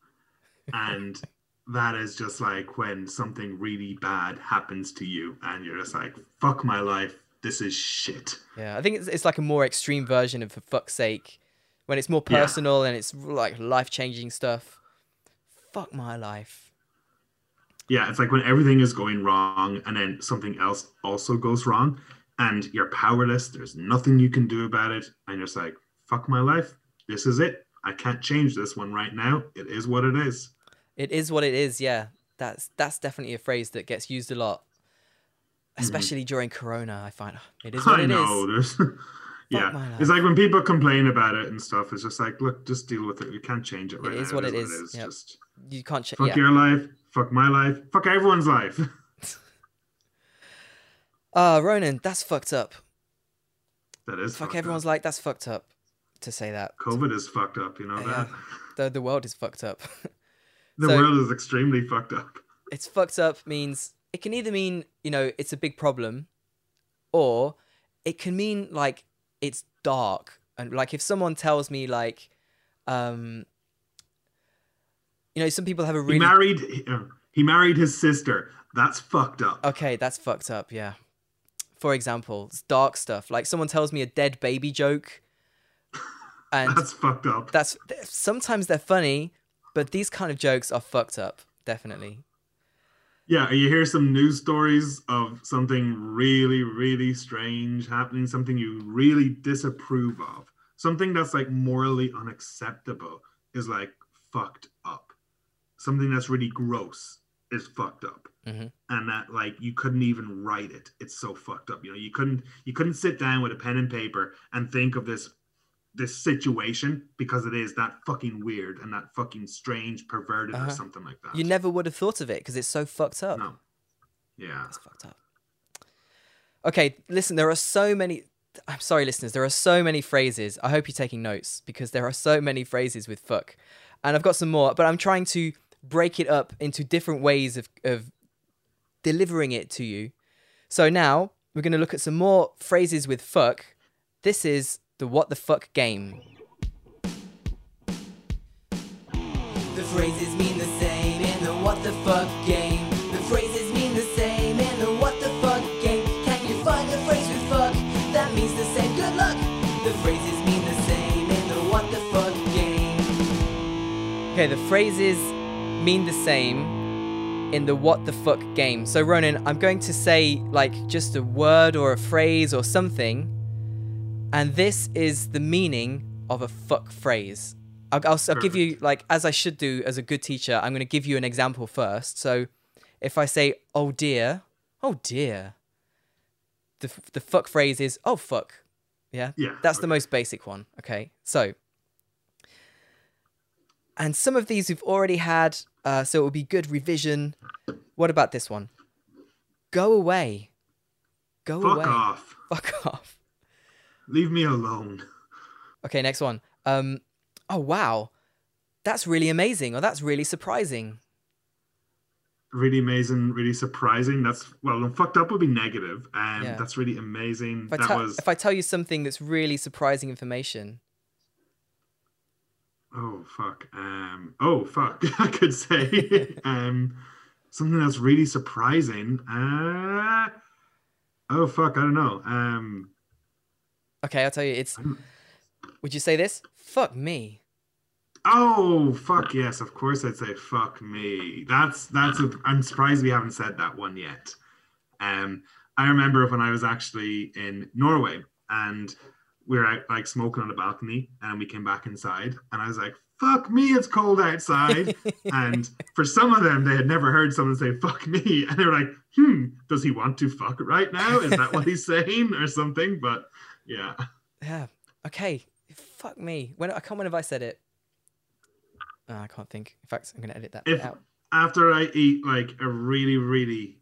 And that is just like when something really bad happens to you and you're just like, fuck my life. This is shit. Yeah, I think it's, it's like a more extreme version of for fuck's sake, when it's more Yeah. personal and it's like life changing stuff. Fuck my life. Yeah, it's like when everything is going wrong and then something else also goes wrong and you're powerless. There's nothing you can do about it. And you're just like, fuck my life. This is it. I can't change this one right now. It is what it is. It is what it is. Yeah, that's that's definitely a phrase that gets used a lot, especially during Corona. I find it is what Mm-hmm. I it is. know. There's, yeah. It's like when people complain about it and stuff, it's just like, look, just deal with it. You can't change it right is now. what it is. Yep. Just You can't change. fuck Yeah. your life. Fuck my life. Fuck everyone's life. Ah, Ronan, that's fucked up. that is Fuck everyone's up. like that's fucked up. To say that, COVID is fucked up. You know Yeah. that. the the world is fucked up. The So- world is extremely fucked up. it's fucked up means it can either mean you know it's a big problem or it can mean like it's dark and like if someone tells me like um you know some people have a really married. He, uh, he married his sister. That's fucked up. okay that's fucked up yeah for example it's dark stuff like someone tells me a dead baby joke and That's fucked up. that's sometimes they're funny but these kind of jokes are fucked up definitely Yeah, you hear some news stories of something really, really strange happening, something you really disapprove of, something that's like morally unacceptable is like fucked up. Something that's really gross is fucked up. Mhm. And that like you couldn't even write it. It's so fucked up. You know, you couldn't you couldn't sit down with a pen and paper and think of this this situation because it is that fucking weird and that fucking strange, perverted Uh-huh. or something like that. you never would have thought of it because it's so fucked up No. Yeah. That's fucked up. Okay, listen, there are so many. I'm sorry, listeners, there are so many phrases. I hope you're taking notes because there are so many phrases with fuck. And I've got some more, but I'm trying to break it up into different ways of, of delivering it to you. So now we're going to look at some more phrases with fuck. This is the what the fuck game. The phrases mean the same in the what the fuck game. The phrases mean the same in the what the fuck game. Can you find a phrase with fuck that means the same? Good luck. The phrases mean the same in the what the fuck game. Okay, the phrases mean the same in the what the fuck game. So, Ronan, I'm going to say like just a word or a phrase or something, and this is the meaning of a fuck phrase. I'll, I'll, I'll give you, like, as I should do as a good teacher, I'm going to give you an example first. So, if I say, oh dear, oh dear, the, the fuck phrase is, oh fuck. Yeah? Yeah, That's the most basic one. Okay. So, and some of these we've already had, uh, so it will be good revision. What about this one? Go away. Go away. Fuck away. off. Fuck off. Leave me alone. Okay, next one. Um, oh wow, that's really amazing, or that's really surprising. Really amazing, really surprising. That's well, fucked up would be negative. And Yeah. that's really amazing. If that tell, was if I tell you something that's really surprising information, oh fuck. Um oh fuck. I could say um something that's really surprising. Uh Oh fuck, I don't know. Um, Okay, I'll tell you. It's. Would you say this? Fuck me. oh fuck yes, of course I'd say fuck me. That's that's. A, I'm surprised we haven't said that one yet. Um, I remember when I was actually in Norway and we were out like smoking on the balcony, and we came back inside, and I was like, "Fuck me, it's cold outside." and for some of them, they had never heard someone say "fuck me," and they were like, "Hmm, does he want to fuck right now? Is that what he's saying, or something?" But yeah, Yeah. Okay. Fuck me. When I can't remember if I said it. Oh, I can't think. In fact, I'm gonna edit that If- out. after I eat like a really, really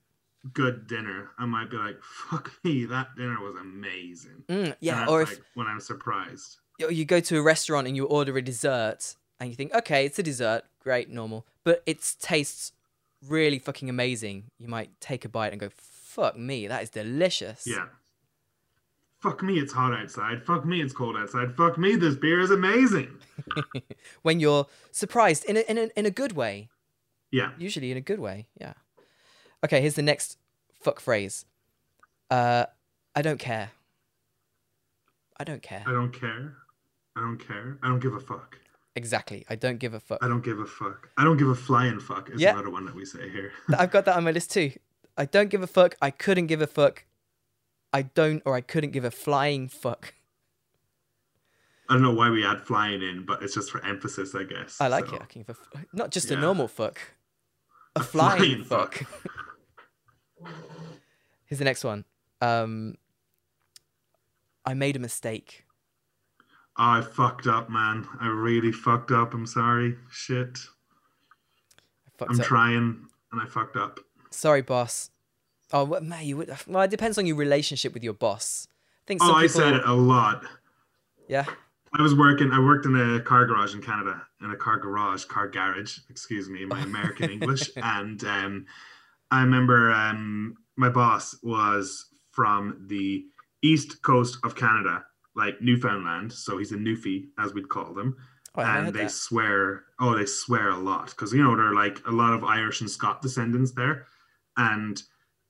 good dinner, I might be like, "Fuck me, that dinner was amazing." Mm, yeah. Or if like, when I'm surprised. you go to a restaurant and you order a dessert and you think, okay, it's a dessert, great, normal, but it tastes really fucking amazing. You might take a bite and go, fuck me, that is delicious. Yeah. Fuck me, it's hot outside. Fuck me, it's cold outside. Fuck me, this beer is amazing. when you're surprised in a, in a, in a good way. Yeah. Usually in a good way. Yeah. Okay, here's the next fuck phrase. Uh, I don't care. I don't care. I don't care. I don't care. I don't give a fuck. Exactly. I don't give a fuck. I don't give a fuck. I don't give a flying fuck is Yeah. another one that we say here. I've got that on my list too. I don't give a fuck. I couldn't give a fuck. I don't or I couldn't give a flying fuck. I don't know why we add flying in, but it's just for emphasis, I guess. I like So, it. I can give a f- not just a normal fuck, a, A flying, flying fuck. fuck. Here's the next one. Um, I made a mistake. I fucked up, man. I really fucked up. I'm sorry. Shit. I fucked I'm up. trying and I fucked up. Sorry, boss. Oh, what, man, you would. Well, it depends on your relationship with your boss. I think some Oh, I people. said it a lot. Yeah. I was working. I worked in a car garage in Canada, in a car garage, car garage. Excuse me, my American English. And um, I remember um, my boss was from the east coast of Canada, like Newfoundland. So he's a Newfie, as we'd call them. Oh, and they that. swear. Oh, they swear a lot because you know they're like a lot of Irish and Scot descendants there, and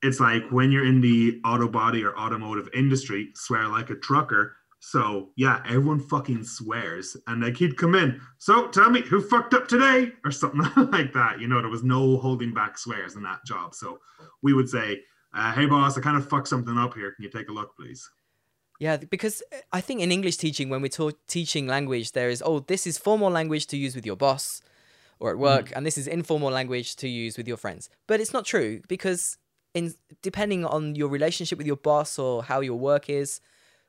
it's like when you're in the auto body or automotive industry, swear like a trucker. So yeah, everyone fucking swears, and like he'd come in. So tell me who fucked up today, or something like that. You know, there was no holding back swears in that job. So we would say, uh, "Hey boss, I kind of fucked something up here. Can you take a look, please?" Yeah, because uh, I think in English teaching, when we're taught teaching language, there is oh, this is formal language to use with your boss or at work, and this is informal language to use with your friends. But it's not true because in depending on your relationship with your boss or how your work is,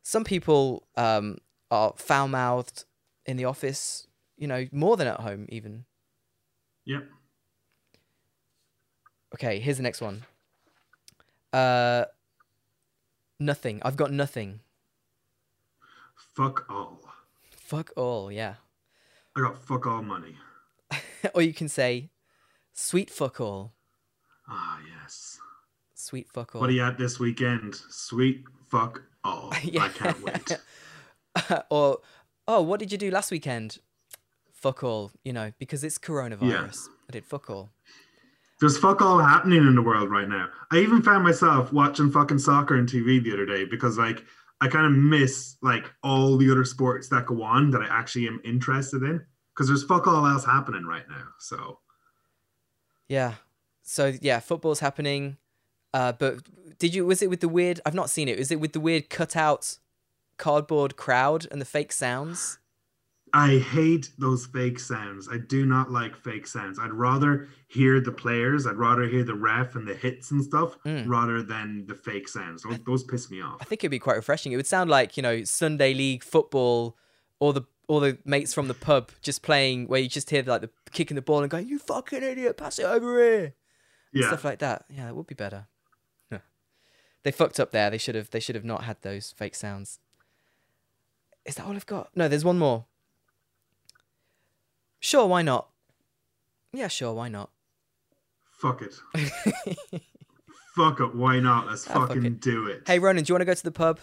some people um, are foul mouthed in the office. You know, more than at home, even. Yep. Okay, here's the next one. Uh, nothing. I've got nothing. Fuck all. Fuck all. Yeah. I got fuck all money. or you can say, sweet fuck all. Ah yes. Sweet fuck all. What are you at this weekend? Sweet fuck all. Yeah. I can't wait. or, oh, what did you do last weekend? Fuck all, you know, because it's coronavirus. I did fuck all. There's fuck all happening in the world right now. I even found myself watching fucking soccer on TV the other day because like I kind of miss like all the other sports that go on that I actually am interested in because there's fuck all else happening right now. So Yeah. So yeah, football's happening. Uh, but did you? Was it with the weird? I've not seen it. Was it with the weird cutout cardboard crowd and the fake sounds? I hate those fake sounds. I do not like fake sounds. I'd rather hear the players. I'd rather hear the ref and the hits and stuff Mm. rather than the fake sounds. Those, those piss me off. I think it'd be quite refreshing. It would sound like you know Sunday league football, or the or the mates from the pub just playing where you just hear like the kicking the ball and going, "You fucking idiot, pass it over here." Yeah. stuff like that. Yeah, that would be better. They fucked up there. They should have. They should have not had those fake sounds. Is that all I've got? No, there's one more. Sure, why not? Yeah, sure, why not? Fuck it. Fuck it. Why not? Let's ah, fuck fucking it. do it. hey, Ronan, do you want to go to the pub?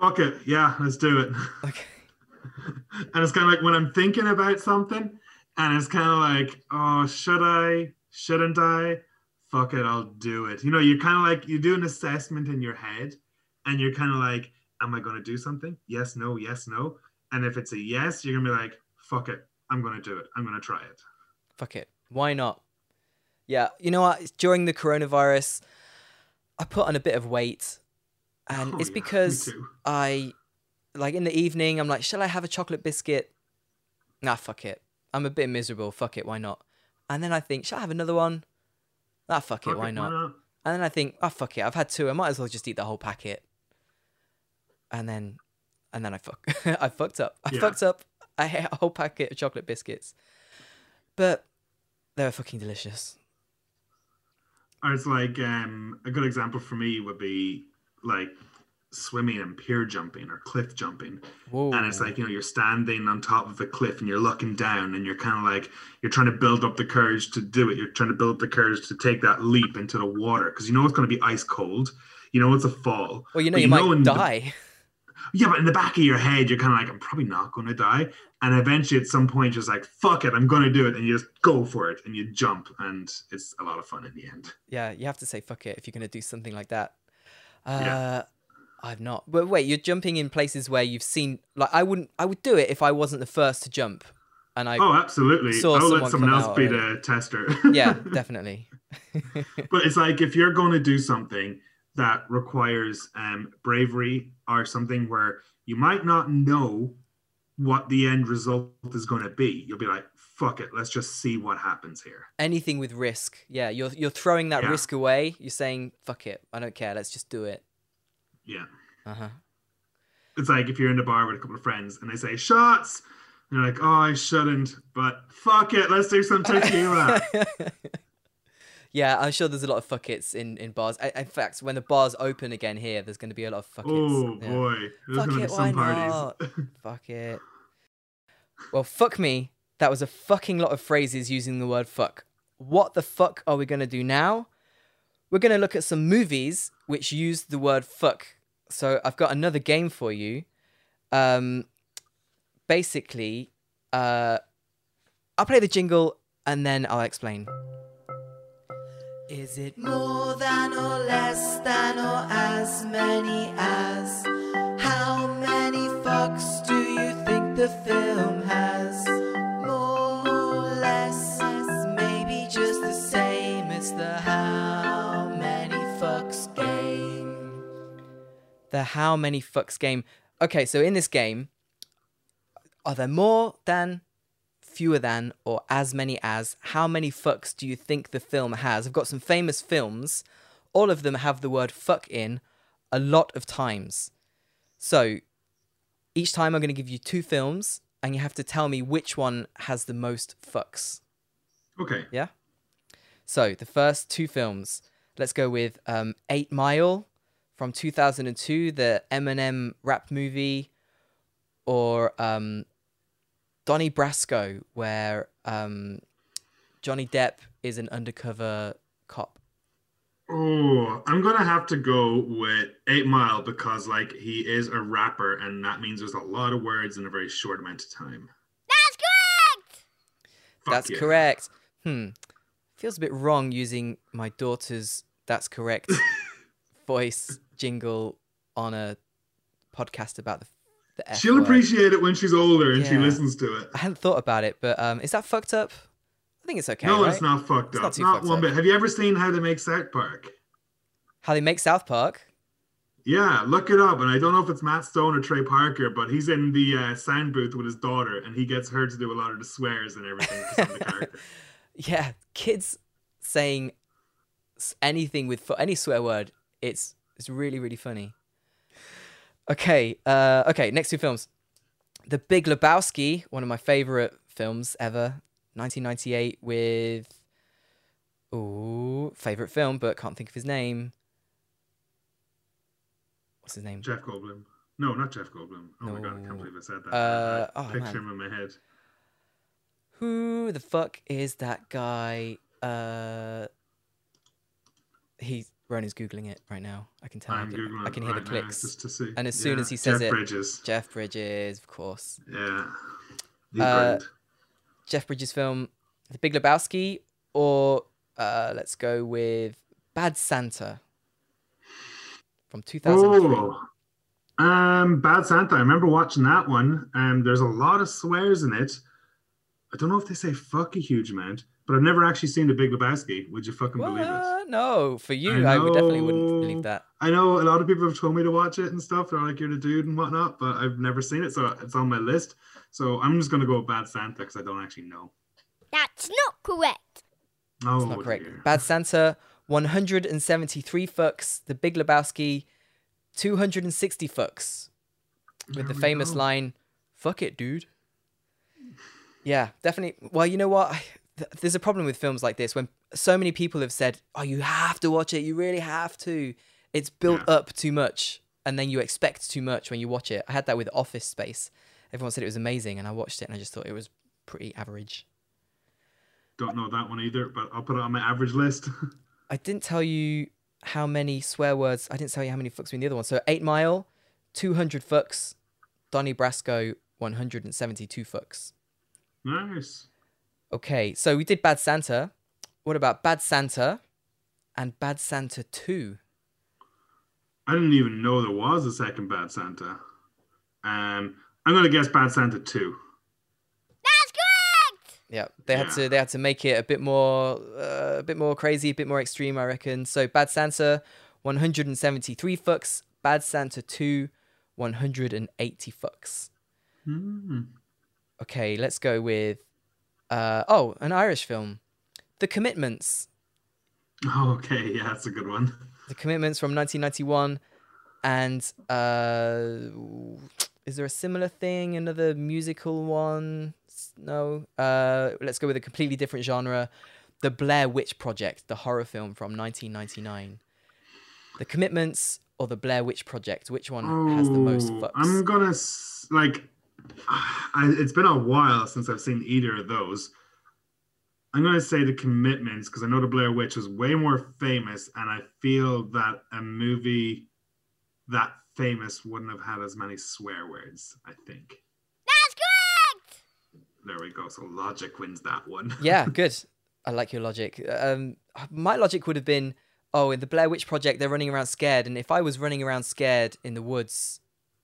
Fuck it. Yeah, let's do it. Okay. and it's kind of like when I'm thinking about something, and it's kind of like, oh, should I? Shouldn't I? Fuck it, I'll do it. You know, you're kind of like you do an assessment in your head, and you're kind of like, am I going to do something? Yes, no, yes, no. And if it's a yes, you're gonna be like, fuck it, I'm gonna do it. I'm gonna try it. Fuck it. Why not? Yeah, you know what? During the coronavirus, I put on a bit of weight, and Oh, it's yeah, because. I, like in the evening, I'm like, shall I have a chocolate biscuit? Nah, fuck it. I'm a bit miserable. Fuck it. Why not? And then I think, shall I have another one? Ah, fuck it. Why not? And then I think, oh fuck it, I've had two. I might as well just eat the whole packet. And then, and then I fuck, I fucked up. I Yeah. fucked up. I ate a whole packet of chocolate biscuits, but they were fucking delicious. Or it's like um, a good example for me would be like swimming and pier jumping or cliff jumping. Whoa. And it's like, you know, you're standing on top of a cliff and you're looking down and you're kind of like, you're trying to build up the courage to do it. You're trying to build up the courage to take that leap into the water because you know it's going to be ice cold. You know it's a fall. well, you know, you, you know might the- die. Yeah, but in the back of your head, you're kind of like, I'm probably not going to die. And eventually, at some point, you're just like, fuck it, I'm going to do it. And you just go for it and you jump. And it's a lot of fun in the end. yeah, you have to say fuck it if you're gonna do something like that. Uh, Yeah. I've not. But wait, you're jumping in places where you've seen. Like, I wouldn't. I would do it if I wasn't the first to jump. And I. Oh, absolutely. saw I'll someone let someone else be the tester. yeah, definitely. but it's like if you're going to do something that requires um, bravery or something where you might not know what the end result is going to be, you'll be like, fuck it, let's just see what happens here. anything with risk. Yeah, you're you're throwing that Yeah. risk away. You're saying fuck it, I don't care. Let's just do it. Yeah. Uh huh. It's like if you're in the bar with a couple of friends and they say shots, and you're like, oh, I shouldn't, but fuck it, let's do some tequila. yeah, I'm sure there's a lot of fuck it's in in bars. I, in fact, when the bars open again here, there's going to be a lot of fuck it's. oh Yeah. boy, there's Fuck going to it, be why some not? parties. Fuck it. Well, fuck me. That was a fucking lot of phrases using the word fuck. What the fuck are we going to do now? We're going to look at some movies which use the word fuck. So I've got another game for you. Um, basically, uh, I'll play the jingle and then I'll explain. Is it more than or less than or as many as? How many fucks do you think the film has? The how many fucks game. Okay, so in this game, are there more than, fewer than, or as many as? How many fucks do you think the film has? I've got some famous films. All of them have the word fuck in a lot of times. So each time I'm going to give you two films, and you have to tell me which one has the most fucks. Okay. Yeah. So the first two films. Let's go with um, Eight Mile from 2002, the Eminem rap movie, or um, Donnie Brasco, where um, Johnny Depp is an undercover cop. Oh, I'm gonna have to go with Eight Mile because like he is a rapper, and that means there's a lot of words in a very short amount of time. That's correct! Fuck That's yeah. correct. Hmm. Feels a bit wrong using my daughter's "That's correct" voice jingle on a podcast about the the She'll word. appreciate it when she's older and she listens to it. I hadn't thought about it, but um, is that fucked up? I think it's okay. no, right? it's not fucked It's up. not Not, fucked one up. bit. Have you ever seen how they make South Park? How they make South Park? Yeah, look it up. And I don't know if it's Matt Stone or Trey Parker, but he's in the uh, sound booth with his daughter, and he gets her to do a lot of the swears and everything. for some of the. Yeah, kids saying anything with any swear word. It's it's really really funny. Okay, uh, okay. Next two films, The Big Lebowski, one of my favorite films ever, 1998 with. Ooh, favorite film, but can't think of his name. What's his name? Jeff Goldblum. No, not Jeff Goldblum. Oh my god, I can't believe I said that. Uh, I oh, picture man. him in my head. Who the fuck is that guy? Uh, he's Ronan's googling it right now. I can tell. I I'm can, googling. I can hear right the clicks. just to see. And as soon as he says Jeff it- Bridges. Jeff Bridges, of course. Yeah, Uh. Jeff Bridges film, The Big Lebowski, or Uh, let's go with Bad Santa from 2003. Oh, um, Bad Santa. I remember watching that one. Um, there's a lot of swears in it. I don't know if they say fuck a huge amount, but I've never actually seen The Big Lebowski. Would you fucking believe it? No, for you, I, would definitely wouldn't believe that. I know a lot of people have told me to watch it and stuff. They're like, you're the dude and whatnot, but I've never seen it, so it's on my list. So I'm just gonna go with Bad Santa because I don't actually know. That's not correct. Oh, It's not correct. dear. Bad Santa, 173 fucks. The Big Lebowski, 260 fucks. With the There we famous go. line, fuck it, dude. Yeah, definitely. Well, you know what? Th- There's a problem with films like this when so many people have said, oh, you have to watch it. You really have to. It's built Yeah. up too much. And then you expect too much when you watch it. I had that with Office Space. Everyone said it was amazing. And I watched it and I just thought it was pretty average. Don't know that one either, but I'll put it on my average list. I didn't tell you how many swear words. I didn't tell you how many fucks were in the other one. So Eight Mile, two hundred fucks. Donnie Brasco, one hundred and seventy-two fucks. nice. Okay, so we did Bad Santa. What about Bad Santa and Bad Santa Two? I didn't even know there was a second Bad Santa. Um, I'm gonna guess Bad Santa two. That's correct. Yeah, they had Yeah. to they had to make it a bit more uh, a bit more crazy, a bit more extreme, I reckon. So Bad Santa, one hundred and seventy-three fucks. Bad Santa Two, one hundred and eighty fucks. Hmm. Okay, let's go with uh oh, an Irish film. The Commitments. Oh, okay, yeah, that's a good one. The Commitments from 1991 and uh is there a similar thing another musical one? No. Uh let's go with a completely different genre. The Blair Witch Project, the horror film from 1999. The Commitments or the Blair Witch Project, which one has the most Oh, fucks? I'm gonna like. I, it's been a while since I've seen either of those. I'm gonna say the commitments because I know the Blair Witch was way more famous, and I feel that a movie that famous wouldn't have had as many swear words. I think. That's correct. There we go. So logic wins that one. Yeah, good. I like your logic. Um, my logic would have been, oh, in the Blair Witch Project, they're running around scared, and if I was running around scared in the woods,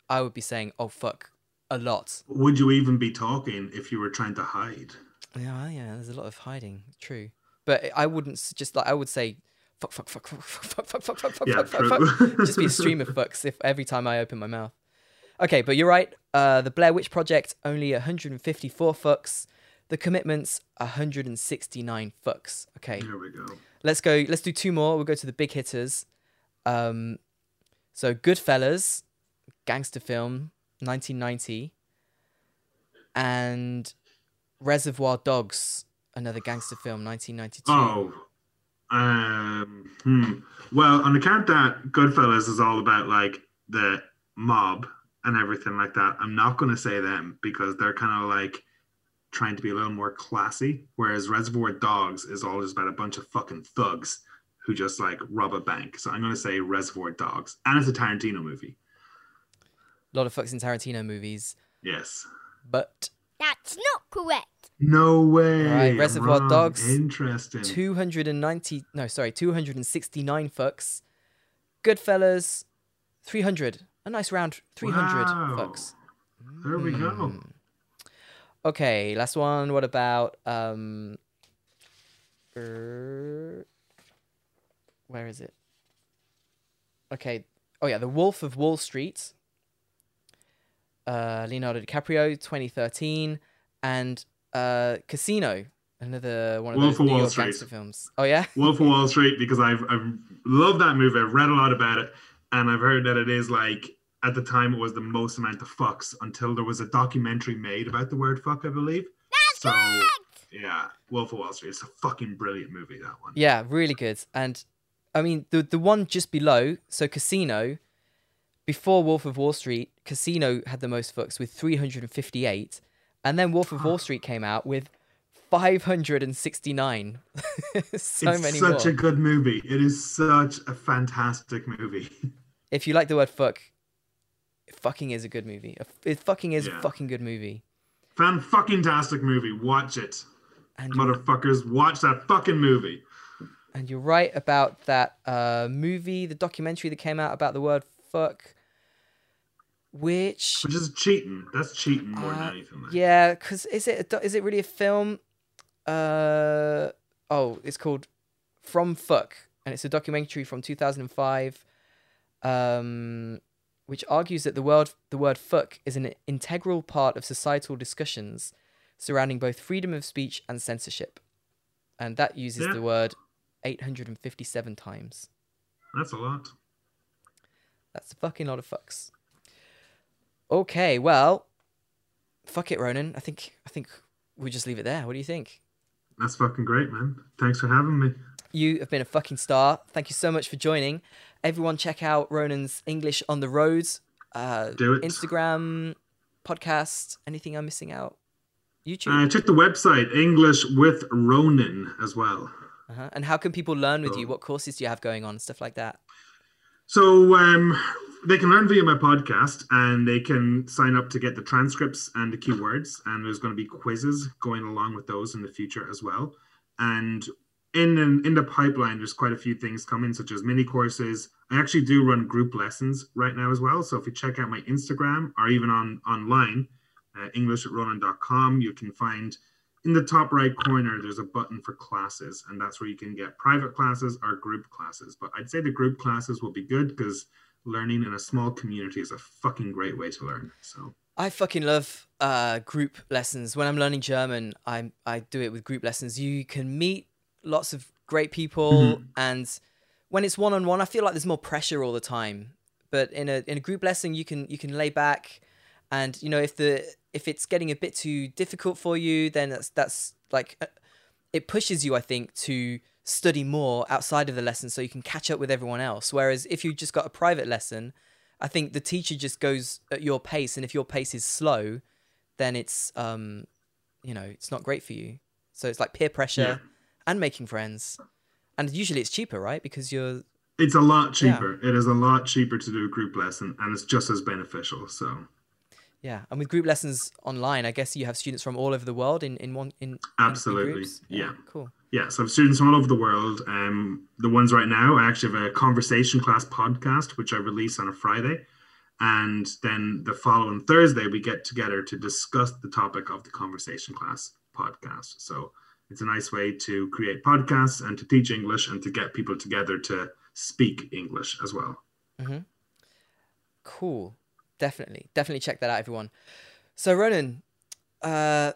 I would be saying, oh fuck, a lot. Would you even be talking if you were trying to hide? Yeah, yeah. There's a lot of hiding. True, but I wouldn't just like I would say, fuck, fuck, fuck, fuck, fuck, fuck, fuck, fuck, fuck, Yeah, fuck, fuck. Just be a stream of fucks if every time I open my mouth. Okay, but you're right. Uh, the Blair Witch Project only 154 fucks. The Commitments 169 fucks. Okay. There we go. Let's go. Let's do two more. We'll go to the big hitters. Um, so Goodfellas, gangster film, 1990, and Reservoir Dogs, another gangster film, 1992. Oh, um, hmm. Well, on account that Goodfellas is all about like the mob and everything like that, I'm not going to say them because they're kind of like trying to be a little more classy, whereas Reservoir Dogs is all just about a bunch of fucking thugs who just like rob a bank. So I'm going to say Reservoir Dogs, and it's a Tarantino movie. A lot of fucks in Tarantino movies, Yes. but That's not correct. No way. Right, Reservoir wrong. Dogs. Interesting. 290. No, sorry, 269 fucks. Goodfellas, 300. A nice round 300 Wow. fucks. There we go. Hmm. Okay, last one. What about um er, where is it? Okay. Oh yeah, The Wolf of Wall Street. Uh Leonardo DiCaprio 2013 and uh Casino, another one of Wolf those New Wall York Street. gangster films. Oh yeah? Wolf of Wall Street because I've I've loved that movie. I've read a lot about it, and I've heard that it is like at the time it was the most amount of fucks until there was a documentary made about the word fuck, I believe. That's so yeah, Wolf of Wall Street. It's a fucking brilliant movie. That one. Yeah, really good. And I mean, the the one just below, so Casino, before Wolf of Wall Street, Casino had the most fucks with 358, and then Wolf of Wall Street came out with 569. so it's many such more. a good movie. It is such a fantastic movie. If you like the word fuck, fucking is a good movie. It fucking is a fucking good movie. Fan fucking tastic movie. Watch it, And motherfuckers. Watch that fucking movie. And you're right about that uh, movie, the documentary that came out about the word fuck, which Which is cheating. That's cheating more Uh, than anything. like. yeah, because is it a is it really a film? Uh oh, it's called From Fuck, and it's a documentary from 2005, um, which argues that the word the word fuck is an integral part of societal discussions surrounding both freedom of speech and censorship, and that uses Yeah. the word 857 times. That's a lot. That's a fucking lot of fucks. Okay, well, fuck it, Ronan. I think I think we just leave it there. What do you think? That's fucking great, man. Thanks for having me. You have been a fucking star. Thank you so much for joining. Everyone, check out Ronan's English on the Roads. Uh, Do it. Instagram, podcast. Anything I'm missing out? YouTube. Uh, check the website, English with Ronan as well. uh-huh. And how can people learn with you? Oh. What courses do you have going on? Stuff like that. So um, they can learn via my podcast and they can sign up to get the transcripts and the keywords. And there's going to be quizzes going along with those in the future as well. And in in the pipeline, there's quite a few things coming, such as mini courses. I actually do run group lessons right now as well. So if you check out my Instagram or even on online, uh, englishatronan.com, you can find in the top right corner there's a button for classes and that's where you can get private classes or group classes but i'd say the group classes will be good because learning in a small community is a fucking great way to learn so I fucking love uh, group lessons. When I'm learning German, I I do it with group lessons. You can meet lots of great people, Mhm. and when it's one on one, I feel like there's more pressure all the time. But in a in a group lesson, you can you can lay back, and you know if the if it's getting a bit too difficult for you, then that's that's like uh, it pushes you, I think, to study more outside of the lesson so you can catch up with everyone else. Whereas if you just got a private lesson, I think the teacher just goes at your pace, and if your pace is slow, then it's um, you know, it's not great for you. So it's like peer pressure and making friends, and usually it's cheaper, right? Because you're it's a lot cheaper it is a lot cheaper to do a group lesson and it's just as beneficial so yeah, and with group lessons online, I guess you have students from all over the world in in one in in- in Absolutely, groups? yeah. cool. Yeah so I have students from all over the world um the ones right now i actually have a conversation class podcast which i release on a friday and then the following thursday we get together to discuss the topic of the conversation class podcast so it's a nice way to create podcasts and to teach english and to get people together to speak english as well Cool. Definitely. Definitely check that out, everyone. So, Ronan, uh,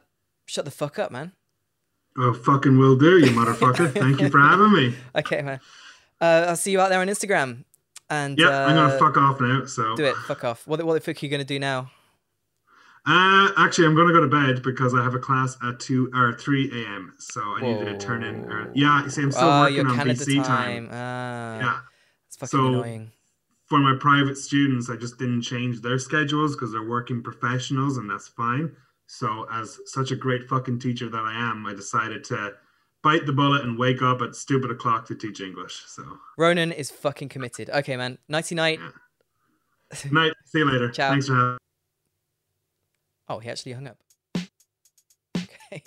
shut the fuck up, man. Oh fucking will do you motherfucker thank you for having me Okay, man. Uh, I'll see you out there on Instagram. And yeah i'm uh, gonna fuck off now so do it. Fuck off. What, what the fuck are you going to do now? Uh, actually, I'm going to go to bed because I have a class at two or three a.m. So I need to turn in. Whoa. Early. Yeah, see, I'm still oh, working on Canada BC time. time. Ah, Yeah, It's fucking So- annoying. for my private students, I just didn't change their schedules because they're working professionals, and that's fine. So, as such a great fucking teacher that I am, I decided to bite the bullet and wake up at stupid o'clock to teach English. So, Ronan is fucking committed. Okay, man. Nighty night. Yeah. night. See you later. Ciao. Thanks for having. Oh, he actually hung up. Okay. I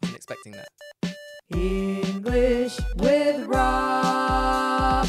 Wasn't expecting that. English with Rob.